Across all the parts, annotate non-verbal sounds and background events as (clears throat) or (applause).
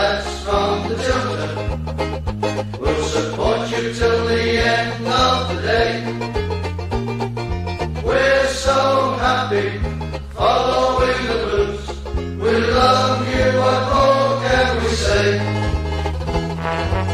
lads from the Tilton. We'll support you till the end of the day. We're so happy following the blues. We love you, what more can we say?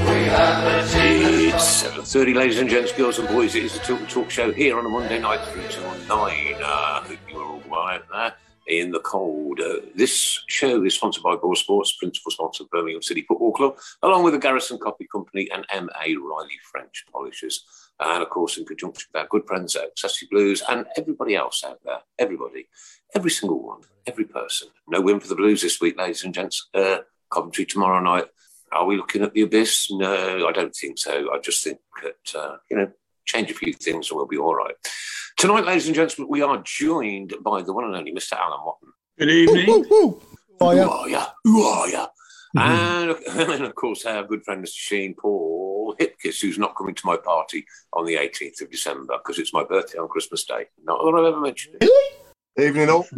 We have the team. It's 7.30, ladies and gents, girls and boys. It is the Talk Talk Show here on a Monday night through till 9. Uh, hope you are all well out there in the cold. Uh, this show is sponsored by Ball Sports, principal sponsor of Birmingham City Football Club, along with the Garrison Coffee Company and M.A. Riley French Polishers. And of course, in conjunction with our good friends at Sassy Blues and everybody else out there, everybody, every single one, every person. No win for the Blues this week, ladies and gents. Uh, Coventry tomorrow night. Are we looking at the abyss? No, I don't think so. I just think that, uh, you know, change a few things and we'll be all right. Tonight, ladies and gentlemen, we are joined by the one and only Mr. Alan Watton. Good evening. Who are you? Who are you? Mm-hmm. And, (laughs) and of course, our good friend Mr. Sheen Paul Hipkiss, who's not coming to my party on the 18th of December because it's my birthday on Christmas Day. Not that I've ever mentioned it. Evening all. (laughs)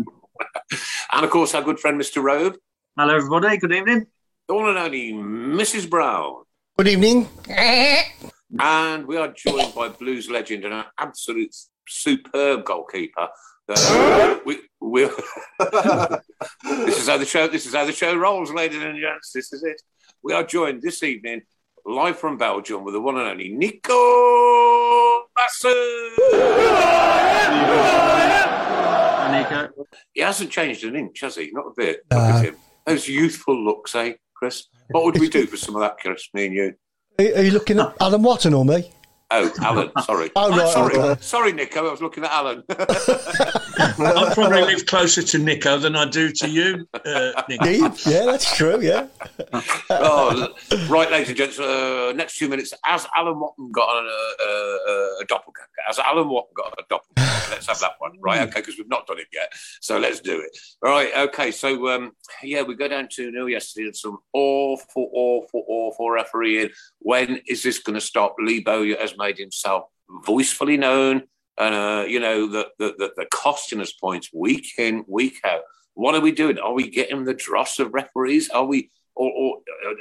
And of course, our good friend Mr. Robe. Hello, everybody. Good evening. The one and only Mrs. Brown. Good evening. (laughs) And we are joined by Blues legend and an absolute superb goalkeeper. Uh, we, we, (laughs) this is how the show. This is how the show rolls, ladies and gents. This is it. We are joined this evening, live from Belgium, with the one and only Nico Hi, Nico. He hasn't changed an inch, has he? Not a bit. Look at him. Those youthful looks, eh, Chris? What would we do for some of that, Chris? Me and you. Are, are you looking at (laughs) Alan Watton or me? Oh, Alan. Sorry. (laughs) Oh, right, sorry. okay. Sorry, Nico. I was looking at Alan. (laughs) I probably live closer to Nico than I do to you, uh, Nico. Yeah, yeah, that's true. Yeah. oh, right, ladies and gents. Uh, next few minutes. Has Alan Watton got a, a, a doppelganger? Has Alan Watton got a doppelganger? Let's have that one, right? Okay, because we've not done it yet. So let's do it. All right. Okay. So um, yeah, we go down to nil yesterday and some awful, awful, awful refereeing. When is this going to stop? Lee Bowyer has made himself voicefully known, and uh, you know the the the, the costing us points week in, week out. What are we doing? Are we getting the dross of referees? Are we? Or, or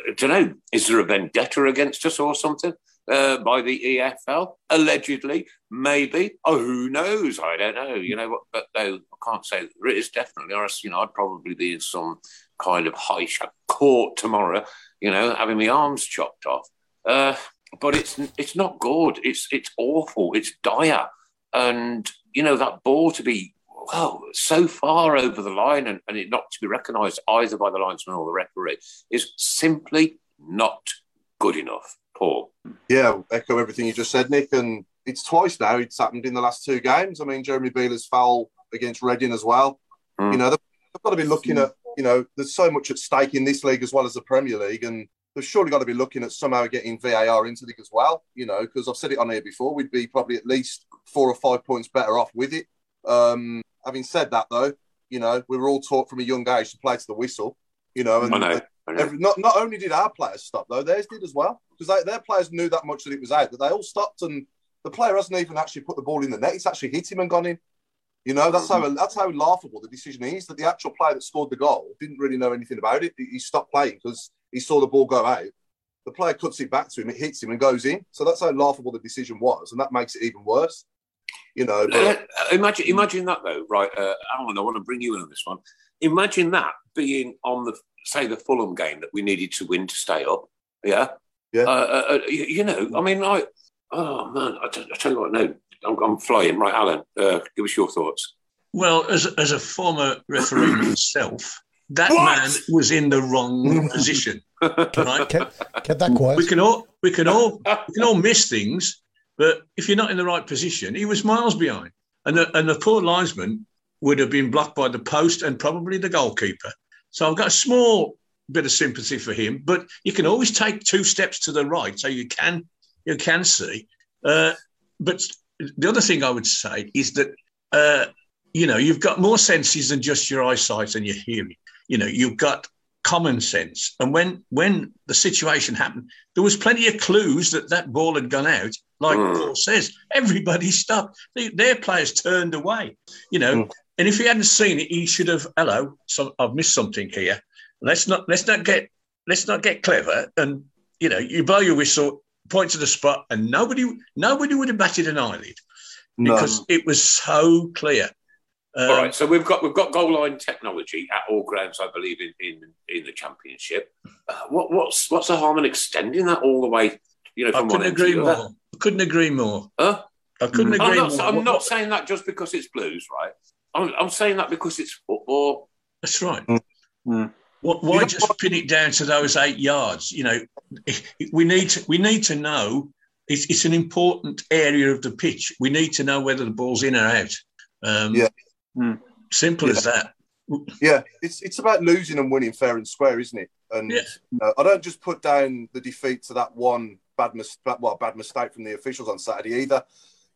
I don't know. Is there a vendetta against us or something uh, by the EFL? Allegedly, maybe. Oh, who knows? I don't know. You know, but no, I can't say there is definitely. Or else, you know, I'd probably be in some kind of high court tomorrow. You know, having my arms chopped off. Uh, but it's it's not good. It's it's awful. It's dire, and you know that ball to be well so far over the line and, and it not to be recognised either by the linesman or the referee is simply not good enough. Paul. Yeah, echo everything you just said, Nick. And it's twice now. It's happened in the last two games. I mean, Jeremy Bela's foul against Reading as well. Mm. You know, they've, they've got to be looking at, you know, there's so much at stake in this league as well as the Premier League. And they've surely got to be looking at somehow getting VAR into the league as well, you know, because I've said it on here before, we'd be probably at least four or five points better off with it. Um, having said that, though, you know, we were all taught from a young age to play to the whistle, you know, and I know. Every, not, not only did our players stop, though, theirs did as well. Because their players knew that much that it was out, that they all stopped and the player hasn't even actually put the ball in the net. It's actually hit him and gone in. You know, that's how that's how laughable the decision is. That the actual player that scored the goal didn't really know anything about it. He stopped playing because he saw the ball go out. The player cuts it back to him, it hits him and goes in. So that's how laughable the decision was, and that makes it even worse. You know, but Uh, imagine, imagine that though, right? Uh, Alan, I want to bring you in on this one. Imagine that being on the say the Fulham game that we needed to win to stay up. Yeah, Yeah. Uh, uh, uh, you, you know, I mean, like, oh man, I, t- I tell you what, no, I'm, I'm flying. Right, Alan, uh, give us your thoughts. Well, as, as a former referee (clears throat) myself, that What? man was in the wrong (laughs) position. Right? Kept, kept that quiet. We can all we can all (laughs) we can all miss things, but if you're not in the right position, he was miles behind, and the, and the poor linesman would have been blocked by the post and probably the goalkeeper. So I've got a small bit of sympathy for him, but you can always take two steps to the right, so you can you can see. Uh, but the other thing I would say is that uh, you know you've got more senses than just your eyesight and your hearing. You know you've got common sense, and when when the situation happened, there was plenty of clues that that ball had gone out. Like Mm. Paul says, everybody stopped. They, their players turned away. You know, Mm. And if he hadn't seen it, he should have. Hello, so I've missed something here. Let's not let's not get let's not get clever. And you know, you blow your whistle, point to the spot, and nobody nobody would have batted an eyelid no. because it was so clear. Um, All right, so we've got we've got goal line technology at all grounds, I believe, in in, in the championship. Uh, what what's what's the harm in extending that all the way? You know, I from one couldn't end agree more. I couldn't agree more. Huh? I couldn't. I'm agree not, more. I'm What- not what- saying that just because it's blues, right? I'm, I'm saying that because it's football. That's right. Mm. Mm. What, You why know just pin it down to those eight yards? You know, we need to, we need to know. It's, it's an important area of the pitch. We need to know whether the ball's in or out. Um, Yeah. Mm. Simple as that. Yeah, it's it's about losing and winning fair and square, isn't it? And Yeah. you know, I don't just put down the defeat to that one bad mis- well, bad mistake from the officials on Saturday either.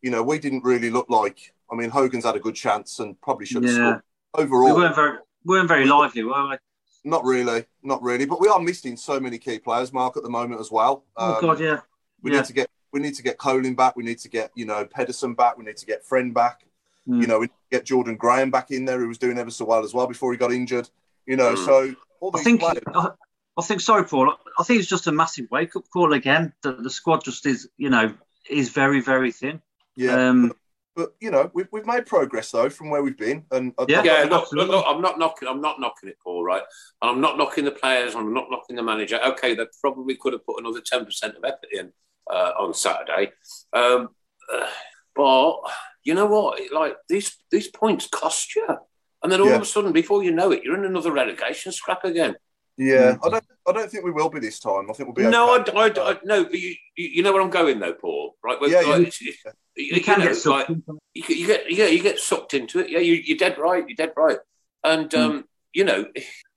You know, we didn't really look like. I mean, Hogan's had a good chance and probably should have Yeah. scored. Overall, we weren't very weren't very lively, were we? not really, not really. But we are missing so many key players, Mark, at the moment as well. Oh Um, God, yeah. We yeah. need to get we need to get Colin back. We need to get you know Pedersen back. We need to get Friend back. Mm. You know, we need to get Jordan Graham back in there, who was doing ever so well as well before he got injured. You know, Mm. so all I think players. I, I think sorry, Paul. I think it's just a massive wake up call again. That the squad just is, you know, is very very thin. Yeah, Um, but you know, we've, we've made progress though from where we've been, and I- Yeah. I- Yeah, I- look, look, absolutely. look, I'm not knocking. I'm not knocking it, Paul. Right, and I'm not knocking the players. I'm not knocking the manager. Okay, they probably could have put another ten percent of effort in uh, on Saturday, um, uh, (sighs) but you know what? Like these these points cost you, and then all Yeah. of a sudden, before you know it, you're in another relegation scrap again. Yeah, I don't, I don't think we will be this time. I think we'll be. No, okay. I, I- no, but you, you you know where I'm going though, Paul. Right? Yeah, Like, yeah. it's- it's- you, you can know, get sucked like, into you, you get yeah you get sucked into it yeah you, you're dead right you're dead right and um, you know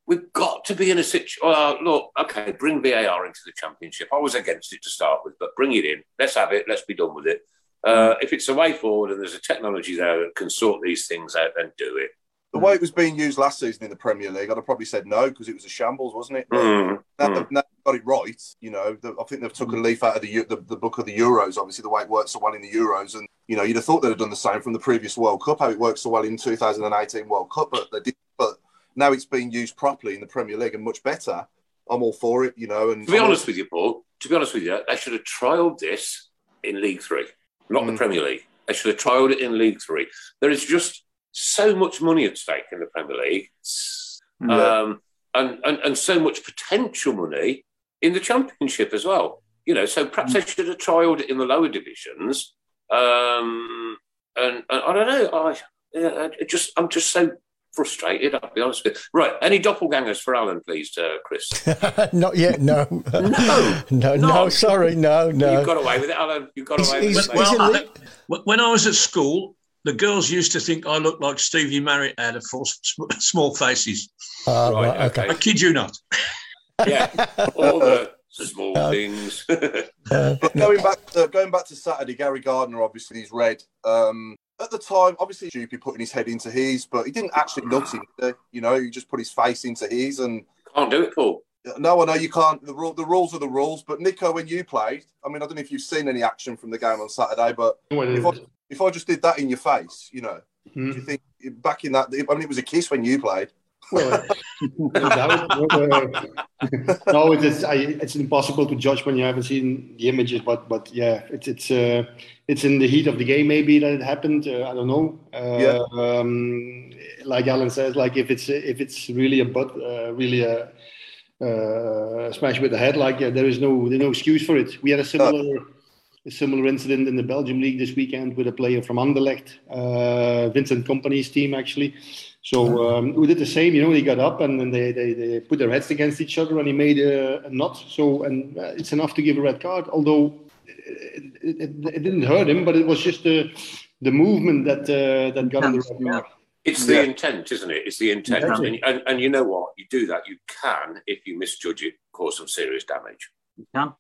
we've got to be in a situation well look okay bring VAR into the championship I was against it to start with but bring it in let's have it let's be done with it uh, if it's a way forward and there's a technology there that can sort these things out then do it the way it was being used last season in the Premier League, I'd have probably said no because it was a shambles, wasn't it? Mm, now, mm. they've, now they've got it right. You know, the, I think they've took a leaf out of the, the the book of the Euros. Obviously, the way it works so well in the Euros, and you know, you'd have thought they'd have done the same from the previous World Cup, how it worked so well in 2018 World Cup, but they did. But now it's being used properly in the Premier League and much better. I'm all for it, you know. And to be honest with you Paul to be honest with you they should have trialled this in League Three not the Mm. Premier League they should have trialled it in League Three there is just so much money at stake in the Premier League Yeah. um, and, and and so much potential money in the championship as well. You know, so perhaps they should have trialled it in the lower divisions. Um, and, and I don't know. I, I, just I'm just so frustrated. I'll be honest with you. Right, any doppelgangers for Alan, please, uh, Chris? (laughs) Not yet, no. No. (laughs) no, no, No. sorry, no, no. You got away with it, Alan. You got He's- away with it. he's mate. in Well, I- when I was at school, the girls used to think I looked like Stevie Marriott out of four small faces. Ah, Right, right, okay. I kid you not. (laughs) Yeah, all the small Uh, things. Uh, (laughs) But going back, uh, going back to Saturday, Gary Gardner obviously he's red. Um, at the time, obviously, Stupid putting his head into his, but he didn't actually nut him. You know, he just put his face into his, and Can't do it, Paul. no, I know you can't. The, rule, the rules are the rules. But Nico, when you played, I mean, I don't know if you've seen any action from the game on Saturday, but if I, if I just did that in your face, you know, Do you think back in that? I mean, it was a kiss when you played. Well, (laughs) (laughs) no doubt. Uh, no, it's I, it's impossible to judge when you haven't seen the images. But but yeah, it's it's uh, it's in the heat of the game maybe that it happened. Uh, I don't know. Uh, Yeah. um, like Alan says, like if it's if it's really a butt, uh, really a uh, smash with the head, like yeah, there is no there's no excuse for it. We had a similar. A similar incident in the Belgium league this weekend with a player from Anderlecht, uh, Vincent Kompany's team actually. So um, we did the same. You know, they got up and then they, they, they put their heads against each other, and he made a, a knot. So and uh, it's enough to give a red card. Although it, it, it, it didn't hurt him, but it was just the the movement that uh, that got him the red card. It's the Yeah. intent, isn't it? It's the intent. Exactly. And, and, and you know what? You do that, you can, if you misjudge it, cause some serious damage. You can.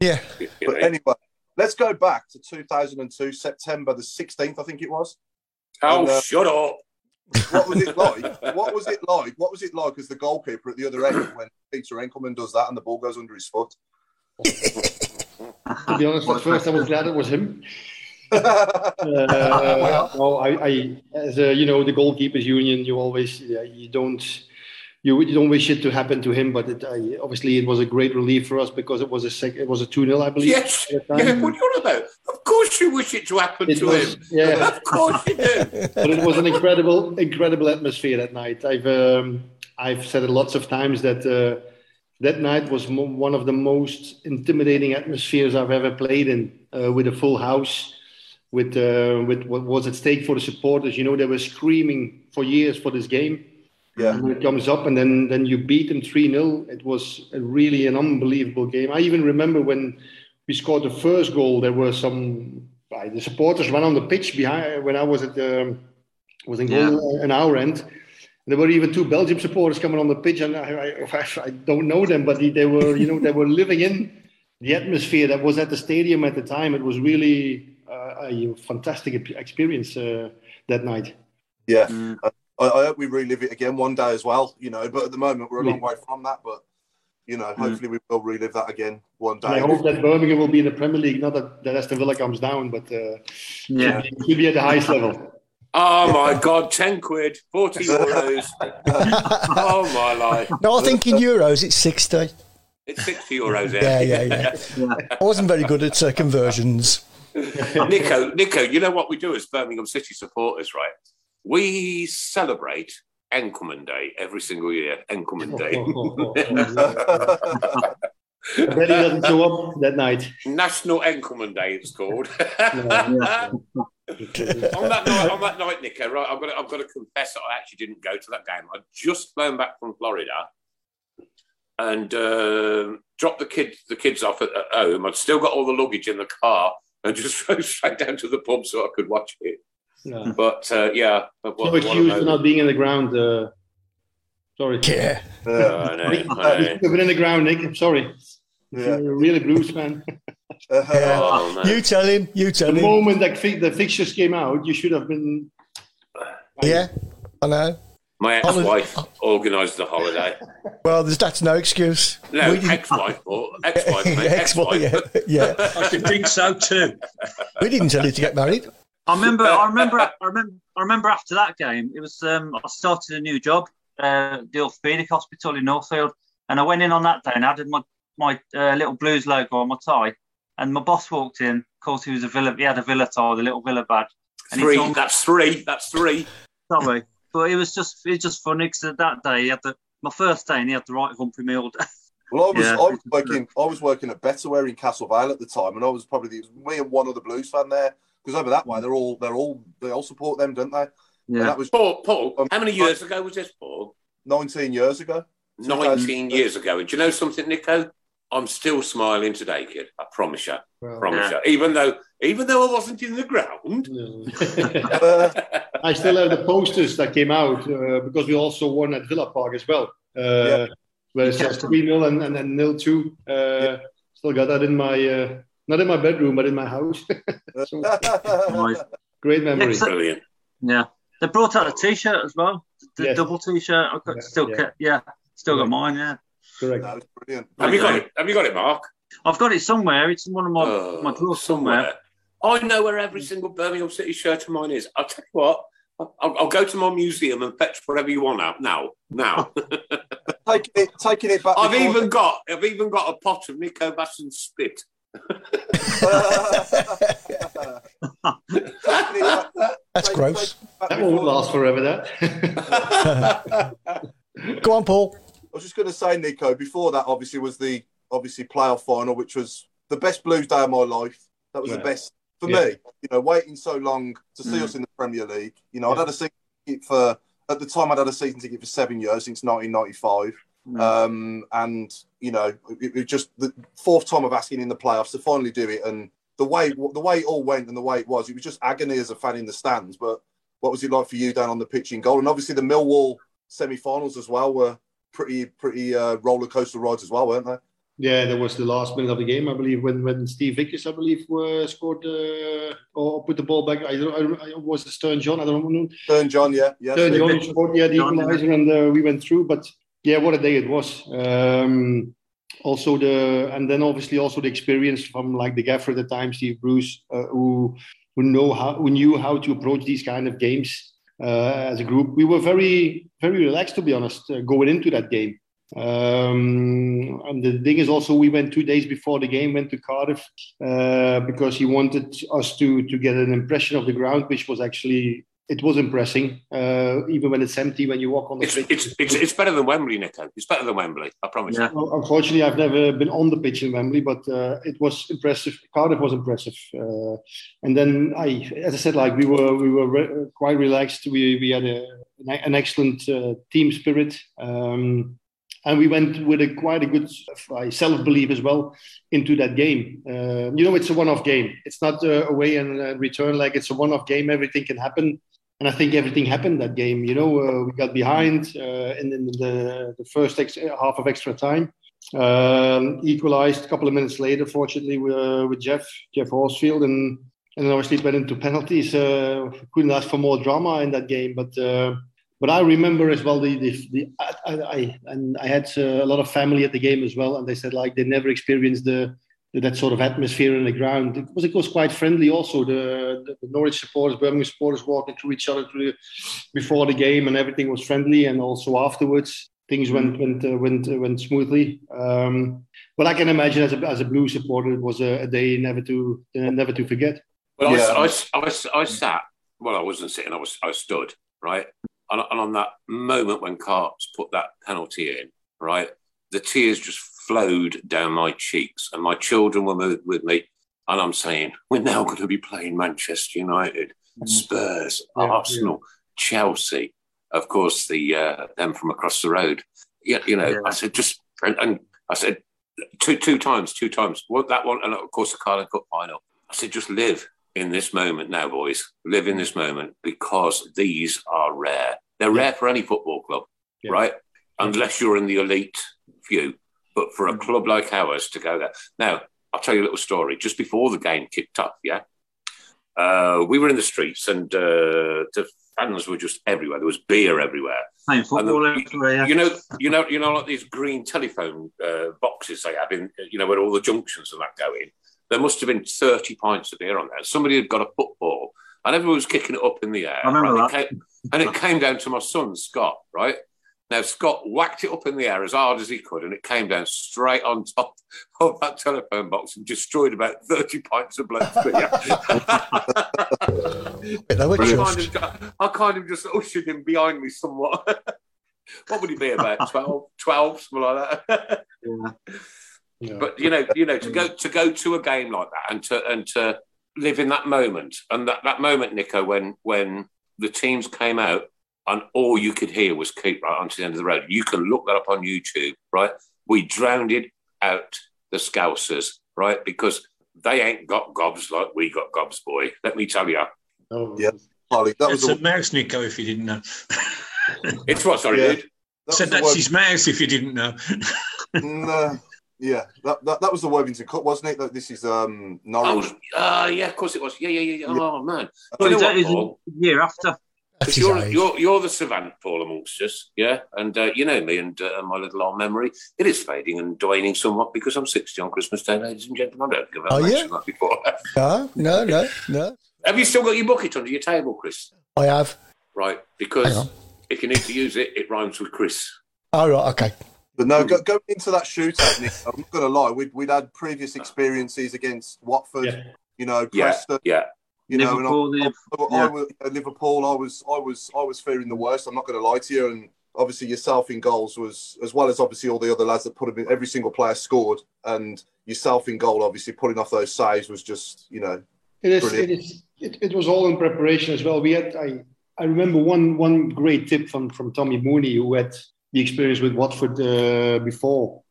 Yeah. You- you But anyway, let's go back to 2002, September the 16th, I think it was. oh, and, uh, shut up. What was it like? (laughs) what was it like? What was it like as the goalkeeper at the other end when (clears throat) Peter Enckelman does that and the ball goes under his foot? To be honest, at first I was glad it was him. (laughs) Uh, no, I, I, as a, you know, the goalkeepers union, you always, yeah, you don't, you, you don't wish it to happen to him. But it, I, obviously, it was a great relief for us because it was a sec, it was a two 0 I believe. Yes. at the time. Yeah, what are you on about? Of course you wish it to happen It to was- him. yeah. Of course you do. (laughs) but it was an incredible, incredible atmosphere that night. I've um, I've said it lots of times that uh, that night was mo- one of the most intimidating atmospheres I've ever played in, uh, with a full house, with uh, with what was at stake for the supporters. You know, they were screaming for years for this game. Yeah. And when it comes up, and then then you beat them three 0 It was a really an unbelievable game. I even remember when we scored the first goal. There were some uh, the supporters ran on the pitch behind when I was at the was in goal an hour end. There were even two Belgium supporters coming on the pitch, and I, I, I don't know them, but they were, you know, they were living in the atmosphere that was at the stadium at the time. It was really uh, a fantastic experience uh, that night. Yeah. I, I hope we relive it again one day as well, you know, but at the moment we're a long way from that. But, you know, hopefully we will relive that again one day. And I hope that Birmingham will be in the Premier League. Not that, that Aston Villa comes down, but uh, Yeah. should, be, should be at the highest level. Oh my God, 10 quid, 40 euros. (laughs) oh my life. No, I think in euros it's 60. It's 60 euros. Yeah, yeah, yeah. (laughs) I wasn't very good at uh, conversions. Nico, Nico, you know what we do as Birmingham City supporters, right? We celebrate Enckelman Day every single year. Enckelman Day. I bet he doesn't show up that night. National Enckelman Day, it's called. (laughs) On that night, on that night, Nico, right? I've got, to, I've got to confess that I actually didn't go to that game. I'd just flown back from Florida and um dropped the kids, the kids off at, at home. I'd still got all the luggage in the car and just (laughs) drove straight down to the pub so I could watch it. Yeah. But uh, yeah, but No what, what a excuse for not being in the ground. Uh, sorry. Yeah. Oh, I know, I You've been in the ground, Nick. I'm sorry. Yeah. You're a really blues fan. Yeah. Oh, man. You tell him. You tell the him. The moment that fi- the fixtures came out, you should have been. Yeah, I know. My ex-wife organised the holiday. Well, there's, that's no excuse. No, We didn't- ex-wife, or ex-wife, mate, (laughs) Ex-wife, ex-wife. yeah, yeah. I should think so too. We didn't tell you to get married. I remember, I (laughs) remember, I remember, I remember after that game, it was um, I started a new job, uh, the orthopedic hospital in Northfield, and I went in on that day and added my my uh, little Blues logo on my tie, and my boss walked in. Of course, he was a Villa, he had a Villa tie, the little Villa badge. And he Three, told me- that's three, that's three. Sorry, but it was just it was just funny because that day he had the my first day and he had the right Humphrey Mill. (laughs) Well, I was, Yeah. I was working. I was working at Betterware in Castle Vale at the time, and I was probably the, it was me and one other Blues fan there. Because over that way, they're all they're all they all support them, don't they? And yeah, that was Paul, Paul, Um, how many years ago was this, Paul? 19 years ago. 19 years ago. And do you know something, Nico? I'm still smiling today, kid. I promise you. Well, Promise you. Even though, even though I wasn't in the ground. Uh, (laughs) I still have the posters that came out uh, because we also won at Villa Park as well. Uh, Yeah. Where it says 3 0 and, and then nil 2. Uh, Still got that in my, uh, not in my bedroom, but in my house. (laughs) Nice. great memory. Yeah, 'cause Brilliant. yeah. They brought out a T-shirt as well, the Yes. double T-shirt. I've got Yeah, still, yeah. yeah, yeah still got mine. Yeah, Correct. that was brilliant. Have you got it? Have you got it, Mark? I've got it somewhere. It's in one of my Oh, my drawers somewhere. I know where every single Birmingham City shirt of mine is. I'll tell you what. I'll, I'll go to my museum and fetch whatever you want out now. Now, (laughs) taking it, taking it back. I've before- even got, I've even got a pot of Nico Vaesen's spit. That's gross. That won't last forever. That. (laughs) Go on, Paul. I was just going to say, Nico. Before that, obviously, was the obviously playoff final, which was the best Blues day of my life. That was Yeah. the best for Yeah. me. You know, waiting so long to see Mm. us in the Premier League. You know, I'd had a season ticket for at the time I'd had a season ticket for seven years since 1995. Um, and you know, it, it just the fourth time of asking in the playoffs to finally do it, and the way the way it all went and the way it was, it was just agony as a fan in the stands. But what was it like for you down on the pitch in goal? And obviously the Millwall semi-finals as well were pretty pretty uh, roller coaster rides as well, weren't they? Yeah, that was the last minute of the game, I believe, when when Steve Vickers, I believe, uh, scored uh, or put the ball back. I don't. I, I was it Stern John. I don't know. Stern John, yeah, yeah. Stern John scored, yeah, the equalizer, and uh, we went through. But yeah, what a day it was. Um, also the and then obviously also the experience from like the gaffer at the time, Steve Bruce, uh, who who know how who knew how to approach these kind of games uh, as a group. We were very very relaxed to be honest uh, going into that game. Um, and the thing is also we went two days before the game went to Cardiff uh, because he wanted us to to get an impression of the ground, which was actually it was impressing. Uh, even when it's empty, when you walk on the It's, pitch. it's, it's, it's better than Wembley, Nico. It's better than Wembley. I promise you. Well, unfortunately, I've never been on the pitch in Wembley, but uh, it was impressive. Cardiff was impressive, uh, and then I, as I said, like we were we were re- quite relaxed. We we had a, an excellent uh, team spirit. Um, and we went with a quite a good self belief as well into that game. Uh, you know, it's a one off game. It's not uh, away and uh, return like it's a one off game. Everything can happen, and I think everything happened that game. You know, uh, we got behind uh, in, in the the first ex- half of extra time, um, equalized a couple of minutes later. Fortunately, with, uh, with Geoff Geoff Horsfield, and and obviously it went into penalties. Uh, couldn't ask for more drama in that game, but. Uh, but I remember as well the the, the I, I, and I had uh, a lot of family at the game as well, and they said like they never experienced the that sort of atmosphere in the ground. It was it was quite friendly also. The, the, the Norwich supporters, Birmingham supporters walking through each other through, before the game, and everything was friendly, and also afterwards things went went uh, went uh, went smoothly. Um, but I can imagine as a as a blue supporter, it was a, a day never to uh, never to forget. Well, Yeah. I, I, I, I sat, well, I wasn't sitting, I was I stood, right? And, and on that moment when Carps put that penalty in, right, the tears just flowed down my cheeks, and my children were with, with me. And I'm saying, we're now going to be playing Manchester United, Spurs, Yeah, Arsenal, Chelsea, of course, the uh, them from across the road. You, you know, I said, just, and, and I said, two two times, two times. Well, that one, and of course the Carling Cup final. I said, just live in this moment now, boys. Live in this moment because these are rare. They're rare for any football club, right? Unless you're in the elite few. But for a club like ours to go there. Now, I'll tell you a little story. Just before the game kicked off, yeah, uh, we were in the streets and uh, the fans were just everywhere. There was beer everywhere. Playing football the- everywhere, yeah. You know, you know, you know, like these green telephone uh, boxes they have in, you know, where all the junctions and that go in. There must have been thirty pints of beer on there. Somebody had got a football, and everyone was kicking it up in the air. I remember right? that. It came- and it came down to my son Scott. Right now, Scott whacked it up in the air as hard as he could, and it came down straight on top (laughs) of that telephone box and destroyed about thirty pints of blood beer. They were I kind, of, I kind of just ushered him behind me somewhat. (laughs) what would he be about 12, 12 something like that? yeah But you know, you know, to go to go to a game like that and to and to live in that moment and that, that moment, Nico, when when the teams came out and all you could hear was keep right onto the end of the road. You can look that up on YouTube, right? We drowned it out the Scousers, right? Because they ain't got gobs like we got gobs, boy. Let me tell you. Oh, yeah, Harley, that That's a mouse, Nico, if you didn't know. (laughs) It's what, sorry, Yeah. dude? That Said that's word- his mouse, if you didn't know. no, yeah, that, that that was the Worthington Cup, wasn't it? That this is um Norwich. Oh, uh, yeah, of course it was. Yeah, yeah, yeah. yeah. Oh man, Well, you know it's- what, Paul? a year after. That's Because his you're, age. you're you're the savant, Paul, amongst us, yeah. And uh, you know me and uh, my little old memory. It is fading and waning somewhat because I'm 60 on Christmas Day, ladies and gentlemen. I don't give a Are you? mention that before. (laughs) No, no, no, no. Have you still got your bucket under your table, Chris? I have. Right, because if you need to use it, it rhymes with Chris. Oh, right, okay. But no, go, going into that shootout, Nick, I'm not going to lie. We'd, we'd had previous experiences against Watford, you know, Yeah, yeah. You know, Liverpool, and I, Liv- I, I, yeah. was- uh, Liverpool. I was, I was, I was fearing the worst. I'm not going to lie to you. And obviously, yourself in goals was, as well as obviously all the other lads that put them in. Every single player scored, and yourself in goal, obviously pulling off those saves was just, you know, It is. Brilliant. It is. It, it was all in preparation as well. We had. I. I remember one one great tip from from Tommy Mooney, who had the experience with Watford uh, before.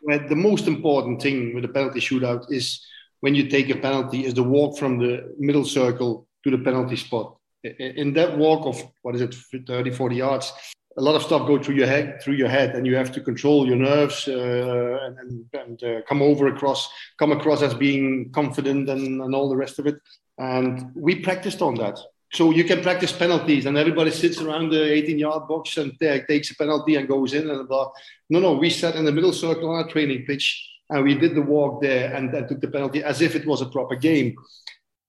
Where the most important thing with a penalty shootout is when you take a penalty is the walk from the middle circle to the penalty spot. In that walk of what is it, 30, 40 yards, a lot of stuff go through your head, through your head, and you have to control your nerves uh, and, and, uh, come over across, come across as being confident and, and all the rest of it. And we practiced on that. So you can practice penalties, and everybody sits around the 18-yard box and ta- takes a penalty and goes in and blah. No, no, we sat in the middle circle on our training pitch, and we did the walk there and, took the penalty as if it was a proper game.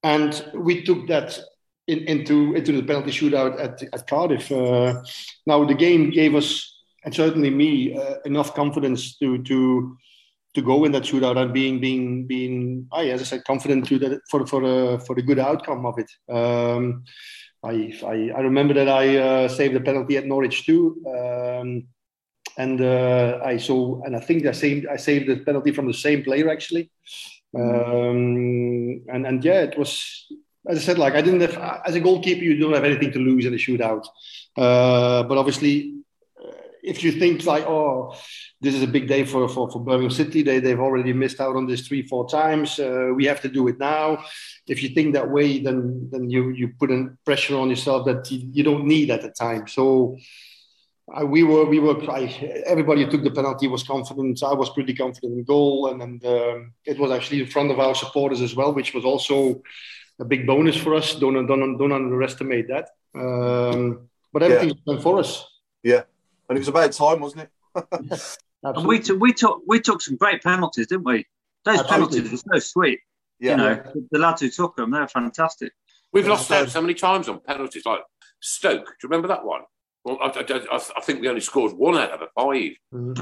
And we took that in, into into the penalty shootout at, at Cardiff. Uh, now the game gave us, and certainly me, uh, enough confidence to to to go in that shootout and being being being, I, as I said, confident to that for for the for the good outcome of it. Um, I, I I remember that I uh, saved a penalty at Norwich too. Um, and uh, I saw, and I think I saved, I saved the penalty from the same player actually. Um, and and yeah, it was as I said, like I didn't have as a goalkeeper, you don't have anything to lose in a shootout. Uh, but obviously, uh, if you think like, oh, this is a big day for for, for Birmingham City, they they've already missed out on this three four times. Uh, we have to do it now. If you think that way, then then you you put a pressure on yourself that you, you don't need at the time. So. I, we were, we were. I, everybody who took the penalty was confident. I was pretty confident in goal, and, and um, it was actually in front of our supporters as well, which was also a big bonus for us. Don't don't, don't underestimate that. Um, but everything's done for us. Yeah, and it was about time, wasn't it? (laughs) And we took we took we took some great penalties, didn't we? Those Absolutely. penalties were so sweet. Yeah. You know, the lads who took them, they're fantastic. We've lost out so many times on penalties, like Stoke. Do you remember that one? Well, I, I- I- I think we only scored one out of the five.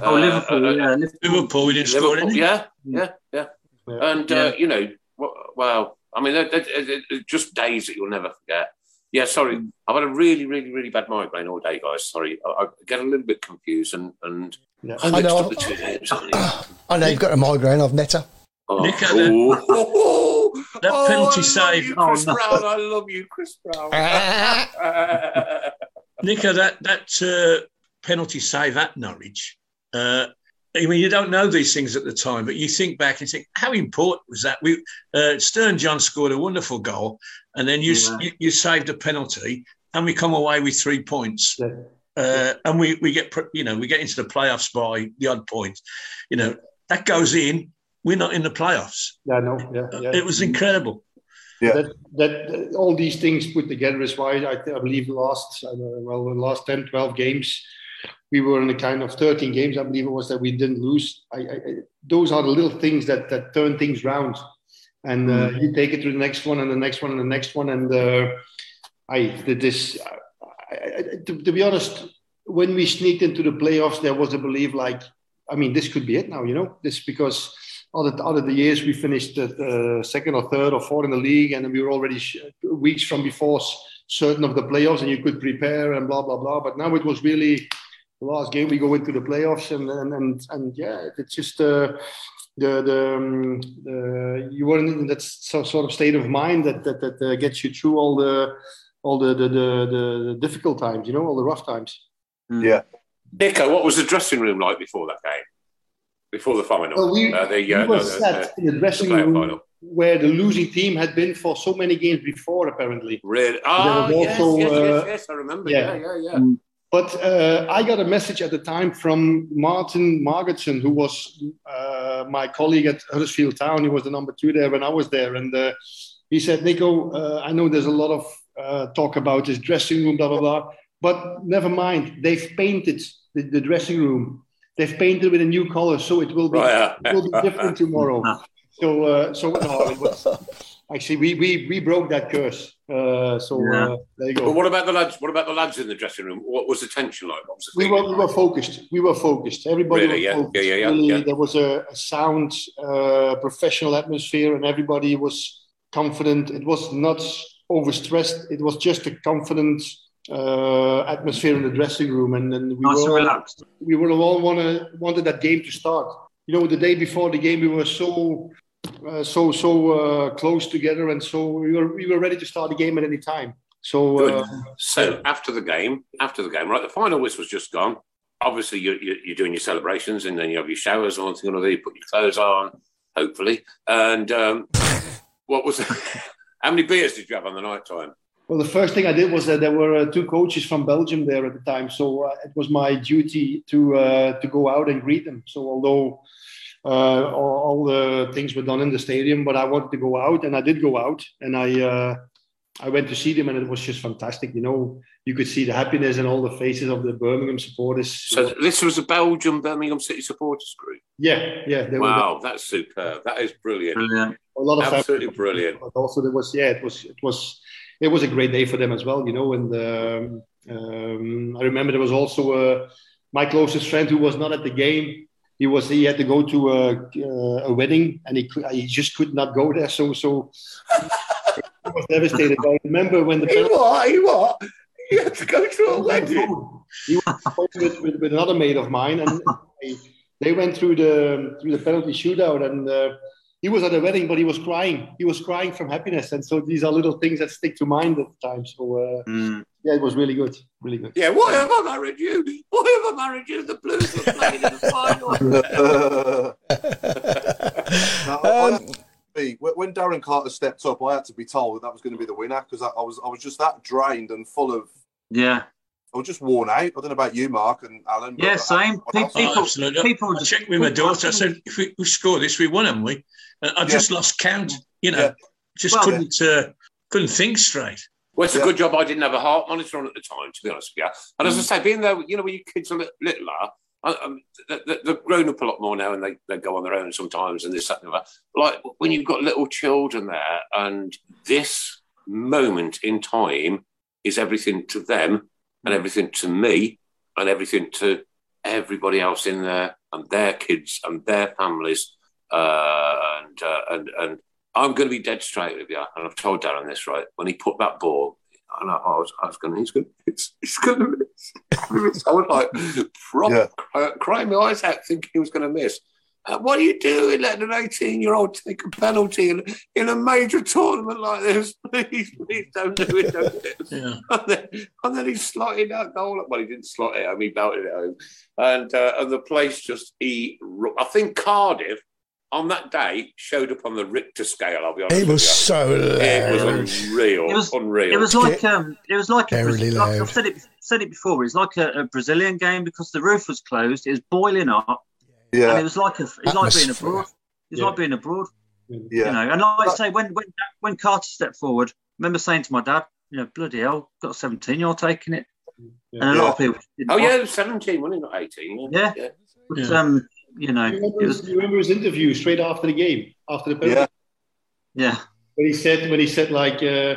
Oh, Liverpool, uh, yeah, Liverpool, we didn't score Liverpool, any. Yeah, yeah, yeah. And Yeah. Uh, you know, w- well, I mean, they're, they're- they're- they're just days that you'll never forget. Yeah, sorry, Mm. I've had a really, really, really bad migraine all day, guys. Sorry, I, I get a little bit confused and and I I mixed know. up the two names. (clears throat) I know you've got a migraine. I've met her. Oh, Nick had a- oh, that oh, penalty I love save. You, Oh, Chris no. Brown, I love you, Chris Brown. (laughs) (laughs) (laughs) Nico, that that uh, penalty save at Norwich. Uh, I mean, you don't know these things at the time, but you think back and think, how important was that? We uh, Stern John scored a wonderful goal, and then you, Yeah. you you saved a penalty, and we come away with three points. Uh, and we, we get you know we get into the playoffs by the odd point, you know that goes in. We're not in the playoffs. Yeah, no, yeah, yeah. It was incredible. That, that all these things put together is why I, I believe last uh, well the last 10, 12 games we were in a kind of 13 games I believe it was that we didn't lose. I, I, those are the little things that that turn things round, and uh, you take it to the next one and the next one and the next one and uh, I did this. I- to, to be honest, when we sneaked into the playoffs, there was a belief like, I mean, this could be it now, you know, this because other other the years we finished at, uh, second or third or fourth in the league, and we were already sh- weeks from before s- certain of the playoffs, and you could prepare and blah blah blah. But now it was really the last game we go into the playoffs, and and and, and yeah, it's just. Uh, the the, um, the you weren't in that sort of state of mind that that, that uh, gets you through all the all the the, the the the difficult times, you know, all the rough times. Yeah. Nico, what was the dressing room like before that game? Before the final? Well, we, uh, the, we uh, were no, the- in the dressing the room final. where the losing team had been for so many games before, apparently. Really? Oh, yes, also, yes, yes, uh, yes, I remember. yeah. Yeah, yeah, yeah. But uh, I got a message at the time from Martin Margetson, who was uh, my colleague at Huddersfield Town. He was the number two there when I was there. And uh, he said, Nico, uh, I know there's a lot of uh, talk about this dressing room, blah blah blah. But never mind, they've painted the, the dressing room. They've painted with a new color, so it will be Right, it will be different tomorrow. (laughs) So uh, so no, it was, actually we, we we broke that curse. Uh, so uh, there you go. But what about the lads? What about the lads in the dressing room? What was the tension like? What was the we were, we were focused. We were focused. Everybody Really? was Yeah. focused. Yeah, yeah, yeah, Really, yeah. There was a, a sound, uh, professional atmosphere, and everybody was confident. It was not overstressed. It was just a confident uh, atmosphere in the dressing room, and, and we Nice were all, relaxed. we were all wanna, wanted that game to start. You know, the day before the game, we were so. Uh, so so uh, close together, and so we were we were ready to start the game at any time. So uh, So after the game, after the game, right, the final whistle's just gone. Obviously, you're, you're, you're doing your celebrations, and then you have your showers and thing or another. You put your clothes on, hopefully. And um, (laughs) what was? (laughs) how many beers did you have on the night time? Well, the first thing I did was that there were uh, two coaches from Belgium there at the time, so uh, it was my duty to uh, to go out and greet them. So although uh, all, all the things were done in the stadium, but I wanted to go out, and I did go out, and I uh, I went to see them, and it was just fantastic. You know, you could see the happiness in all the faces of the Birmingham supporters. So this was a Belgium Birmingham City supporters group. yeah, yeah, they were Wow, that's superb. That is brilliant. Brilliant. a lot of Absolutely family. brilliant. But also there was yeah, it was it was it was a great day for them as well, you know. And um, um, I remember there was also uh, my closest friend who was not at the game. He was he had to go to a, uh, a wedding and he could, he just could not go there. So so (laughs) he was devastated. I remember when the He what? He what? You had to go to a wedding. he was with, with, with another mate of mine, and they, they went through the through the penalty shootout, and uh, he was at a wedding, but he was crying. He was crying from happiness, and so these are little things that stick to mind at the time. So uh, yeah, it was really good, really good. Yeah, why have I married you? Why have I married you? The Blues were playing in the final. (laughs) (laughs) No, I- I had to be- when when Darren Carter stepped up, I had to be told that that was going to be the winner because I, I was I was just that drained and full of. Yeah. I was just worn out. I don't know about you, Mark and Alan. but Yeah, same. what else? Oh, absolutely. people I checked with my daughter. I said, if we, we score this, we won, haven't we? And I just lost count. You know, Yeah. just Well- couldn't uh, couldn't think straight. Well, it's a Yeah. good job I didn't have a heart monitor on at the time, to be honest with you. And as I say, being there, you know, when your kids are li- littler, I- um, they- they- they've grown up a lot more now and they, they go on their own sometimes and this, that, and the other. Like when you've got little children there and this moment in time is everything to them and everything to me and everything to everybody else in there and their kids and their families. Uh, and, uh, and, and I'm going to be dead straight with you. And I've told Darren this, right? When he put that ball, and I, I was, I was going, he's going, it's, he's going to miss. I was like, proper Yeah. cry- crying my eyes out, thinking he was going to miss. Uh, what are you doing, letting an 18 year old take a penalty in, in a major tournament like this? (laughs) Please, please don't do it. Don't do it. (laughs) Yeah. And then, and then he slotted that goal. Well, he didn't slot it home, he belted it home. And, uh, and the place just, he, I think Cardiff on that day showed up on the Richter scale, I'll be honest. It with was you. so It was loud. unreal. It was- unreal. It was like um, it was like, a, Brazil, like I've said it said it before. It's like a, a Brazilian game because the roof was closed. It was boiling up, Yeah. and it was like a, it's like being Atmosphere. abroad. It's Yeah. like being abroad, yeah. you know. And like I say, when when when Carter stepped forward, I remember saying to my dad, you know, bloody hell, got a seventeen year old taking it, and a lot of people. didn't Oh, want- yeah, it was 17, wasn't it? Not 18. Yeah. But, Yeah. um, you know, You remember, was you remember his interview straight after the game, after the penalty? Yeah. yeah, when he said when he said like uh,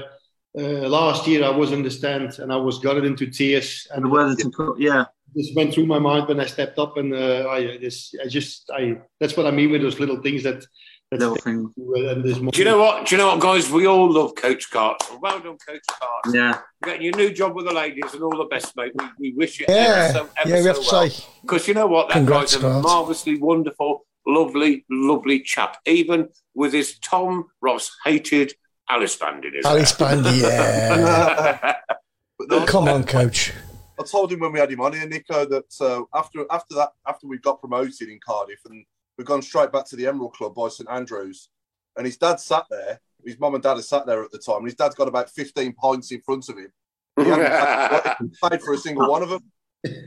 uh, last year I was in the stand and I was gutted into tears and and the Worthington Cup, yeah, this went through my mind when I stepped up and uh, I this I just I that's what I mean with those little things that that little thing, to you and this Do you know what? Do you know what, guys? We all love Coach Carter. Well done, Coach Carter. yeah. Getting your new job with the ladies and all the best, mate. We, we wish you Yeah, ever so, ever yeah, we so to well. say. Because you know what? That Congrats, guy's a Scott. marvellously wonderful, lovely, lovely chap. Even with his Tom Ross hated Alice band in his Alice Band, (laughs) yeah. But no, Come on, coach. I told him when we had him on here, Nico, that uh, after after that after we got promoted in Cardiff and we've gone straight back to the Emerald Club by St Andrews, and his dad sat there. His mum and dad had sat there at the time, and his dad's got about fifteen pints in front of him. He hadn't (laughs) paid for a single one of them.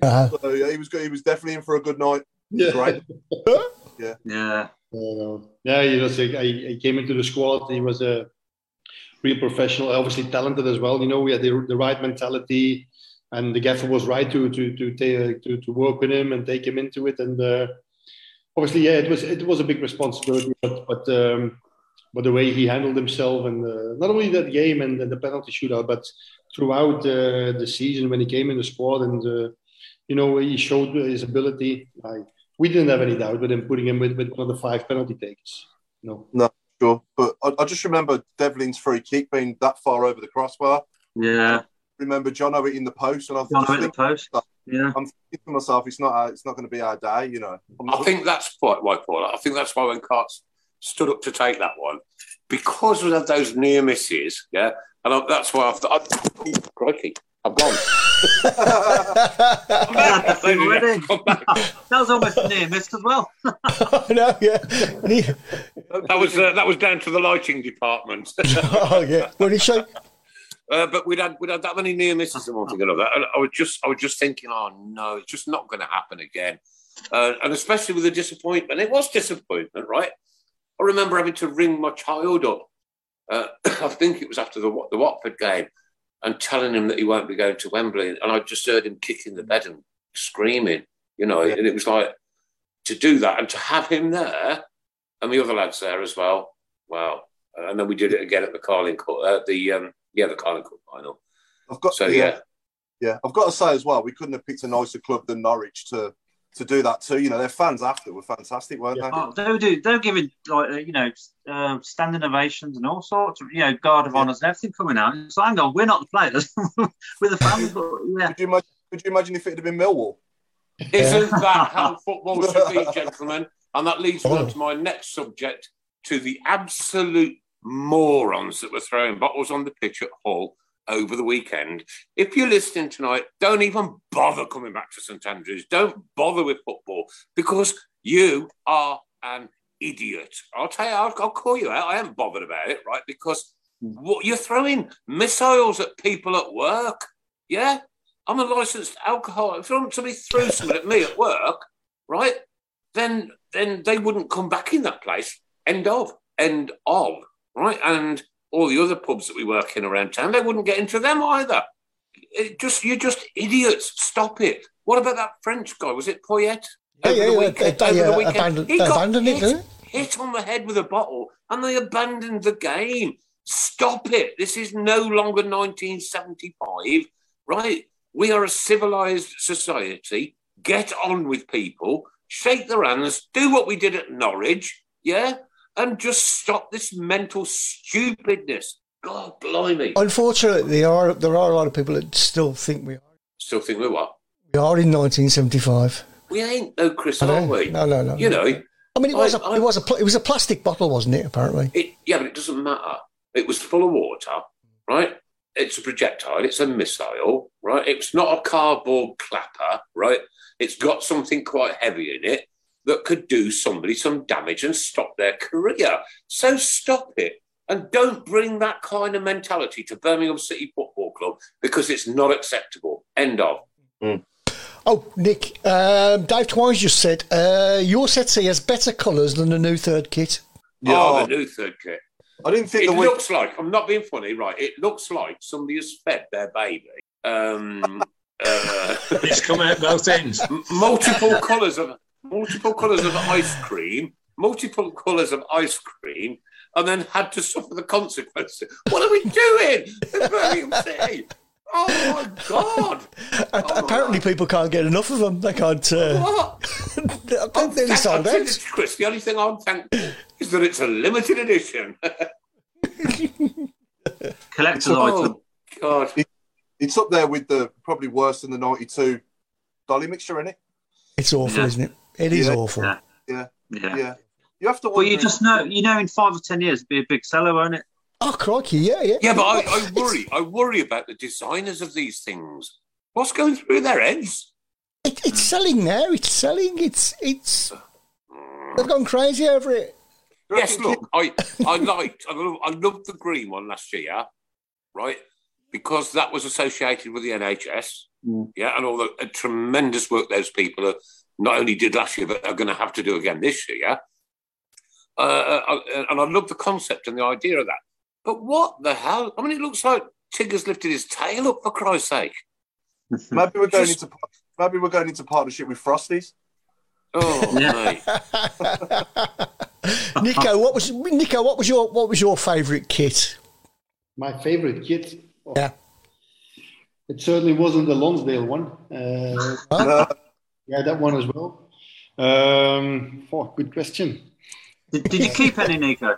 Uh, So yeah, he was good. He was definitely in for a good night. Yeah. Great. (laughs) Yeah, Uh, yeah, he was. A, I, he came into the squad. He was a real professional, obviously talented as well. You know, we had the, the right mentality, and the gaffer was right to to to take, to to work with him and take him into it. And uh, obviously, yeah, it was it was a big responsibility, but but um, but the way he handled himself and uh, not only that game and, and the penalty shootout, but throughout uh, the season when he came in the squad and uh, you know he showed his ability. Like, we didn't have any doubt with him putting him with, with one of the five penalty takers. No, no, sure. But I, I just remember Devlin's free kick being that far over the crossbar. Yeah. Remember John O in the post, and I John just O in the think- post. Yeah. I'm thinking to myself, it's not. Our, it's not going to be our day, you know. I'm I think that's quite why, Paul. I think that's why when Carts stood up to take that one, because we had those near misses, yeah, and I, that's why I thought, oh, crikey, I'm gone. That's it already. that was almost near miss as well. (laughs) no, yeah. That was uh, that was down to the lighting department. (laughs) oh yeah. What did he say? Uh, but we'd had we'd had that many near misses and one thing or another. And I was just I was just thinking, oh no, it's just not going to happen again. Uh, and especially with the disappointment, it was disappointment, right? I remember having to ring my child up. Uh, (coughs) I think it was after the the Watford game, and telling him that he won't be going to Wembley. And I just heard him kicking the bed and screaming, you know. And it was like to do that and to have him there, and the other lads there as well. Wow! And then we did it again at the Carling Cup, uh, the um, yeah, the Carling Cup final. I've got So yeah, yeah, yeah. I've got to say as well, we couldn't have picked a nicer club than Norwich to to do that too. You know, their fans after were fantastic, weren't they? Oh, they were do they were giving like uh, you know uh, standing ovations and all sorts of you know guard of honours and everything coming out. It's like, hang on, we're not the players, (laughs) we're the fans. But, yeah. Could you imagine? Could you imagine if it had been Millwall? Isn't that how (laughs) football should be, gentlemen? And that leads me on to my next subject to the absolute morons that were throwing bottles on the pitch at Hull over the weekend. If you're listening tonight, don't even bother coming back to St Andrews. Don't bother with football because you are an idiot. I'll tell you, I'll, I'll call you out. I ain't bothered about it, right? Because what you're throwing missiles at people at work. Yeah, I'm a licensed alcoholic. If somebody threw something at me at work, right, then then they wouldn't come back in that place. End of. End of. Right, and all the other pubs that we work in around town, they wouldn't get into them either. It just you're just idiots. Stop it. What about that French guy? Was it Poyet? Yeah, Over yeah, the yeah, weekend- they- they, over the weekend. abandoned- He got it, hit on the head with a bottle and they abandoned the game. Stop it. This is no longer 1975, right? We are a civilized society. Get on with people, shake their hands, do what we did at Norwich, yeah? And just stop this mental stupidness. God blimey. Unfortunately, there are there are a lot of people that still think we are. Still think we're what? We are in 1975. We ain't no Chris, I are we? No, no, no. You know, I mean, it was I- a it was a pl- it was a plastic bottle, wasn't it? Apparently. It, yeah, but it doesn't matter. It was full of water, right? It's a projectile. It's a missile, right? It's not a cardboard clapper, right? It's got something quite heavy in it that could do somebody some damage and stop their career. So stop it. And don't bring that kind of mentality to Birmingham City Football Club because it's not acceptable. End of. Oh, Nick, um, Dave Twines just said uh, your set C has better colours than the new third kit. Oh, the new third kit. I didn't think it the week- looks like I'm not being funny, right? It looks like somebody has fed their baby. Um, (laughs) uh, It's come out both ends. m- multiple colours of multiple colours of ice cream, multiple colours of ice cream, and then had to suffer the consequences. What are we doing? in Birmingham City? Oh my god! (laughs) A- Apparently, people can't get enough of them. They can't. Uh, What? (laughs) they're nearly sold Thank- out. Chris, the only thing I'm thankful is that it's a limited edition. (laughs) Collector's Oh, item. God. It- it's up there with the probably worse than the '92 Dolly mixture in it. It's awful, Yeah. isn't it? It is Yeah. awful. Yeah. Yeah, Yeah. yeah. You have to. Well, you just know, you know, in five or ten years, it'll be a big seller, won't it? Oh, crikey, yeah, yeah. Yeah, but I, I worry. I worry about the designers of these things. What's going through their heads? It, it's selling now. It's selling. It's it's. They've gone crazy over it. Yes, look, I, I liked, I love, I loved the green one last year, right? Because that was associated with the NHS, mm. yeah, and all the tremendous work those people are, not only did last year, but are going to have to do again this year. Uh, uh, uh, and I love the concept and the idea of that. But what the hell? I mean, it looks like Tigger's lifted his tail up for Christ's sake. (laughs) Maybe we're going Just- into maybe we're going into partnership with Frosties. Oh, (laughs) mate. (laughs) Nico, what was Nico? What was your what was your favourite kit? My favourite kit. oh, Yeah. It certainly wasn't the Lonsdale one. Uh, yeah, that one as well. Um, oh, good question. Did, did you keep any, Nico?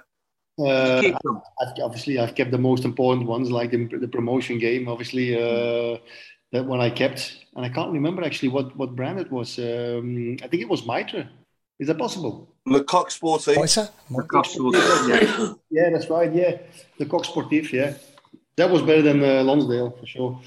Uh, keep them? I've, obviously, I've kept the most important ones, like the, the promotion game. Obviously, uh, that one I kept, and I can't remember actually what, what brand it was. Um, I think it was Mitre. Is that possible? Le Coq Sportif. yeah. yeah, that's right. Yeah, the Coq Sportif. Yeah, that was better than uh, Lonsdale for sure.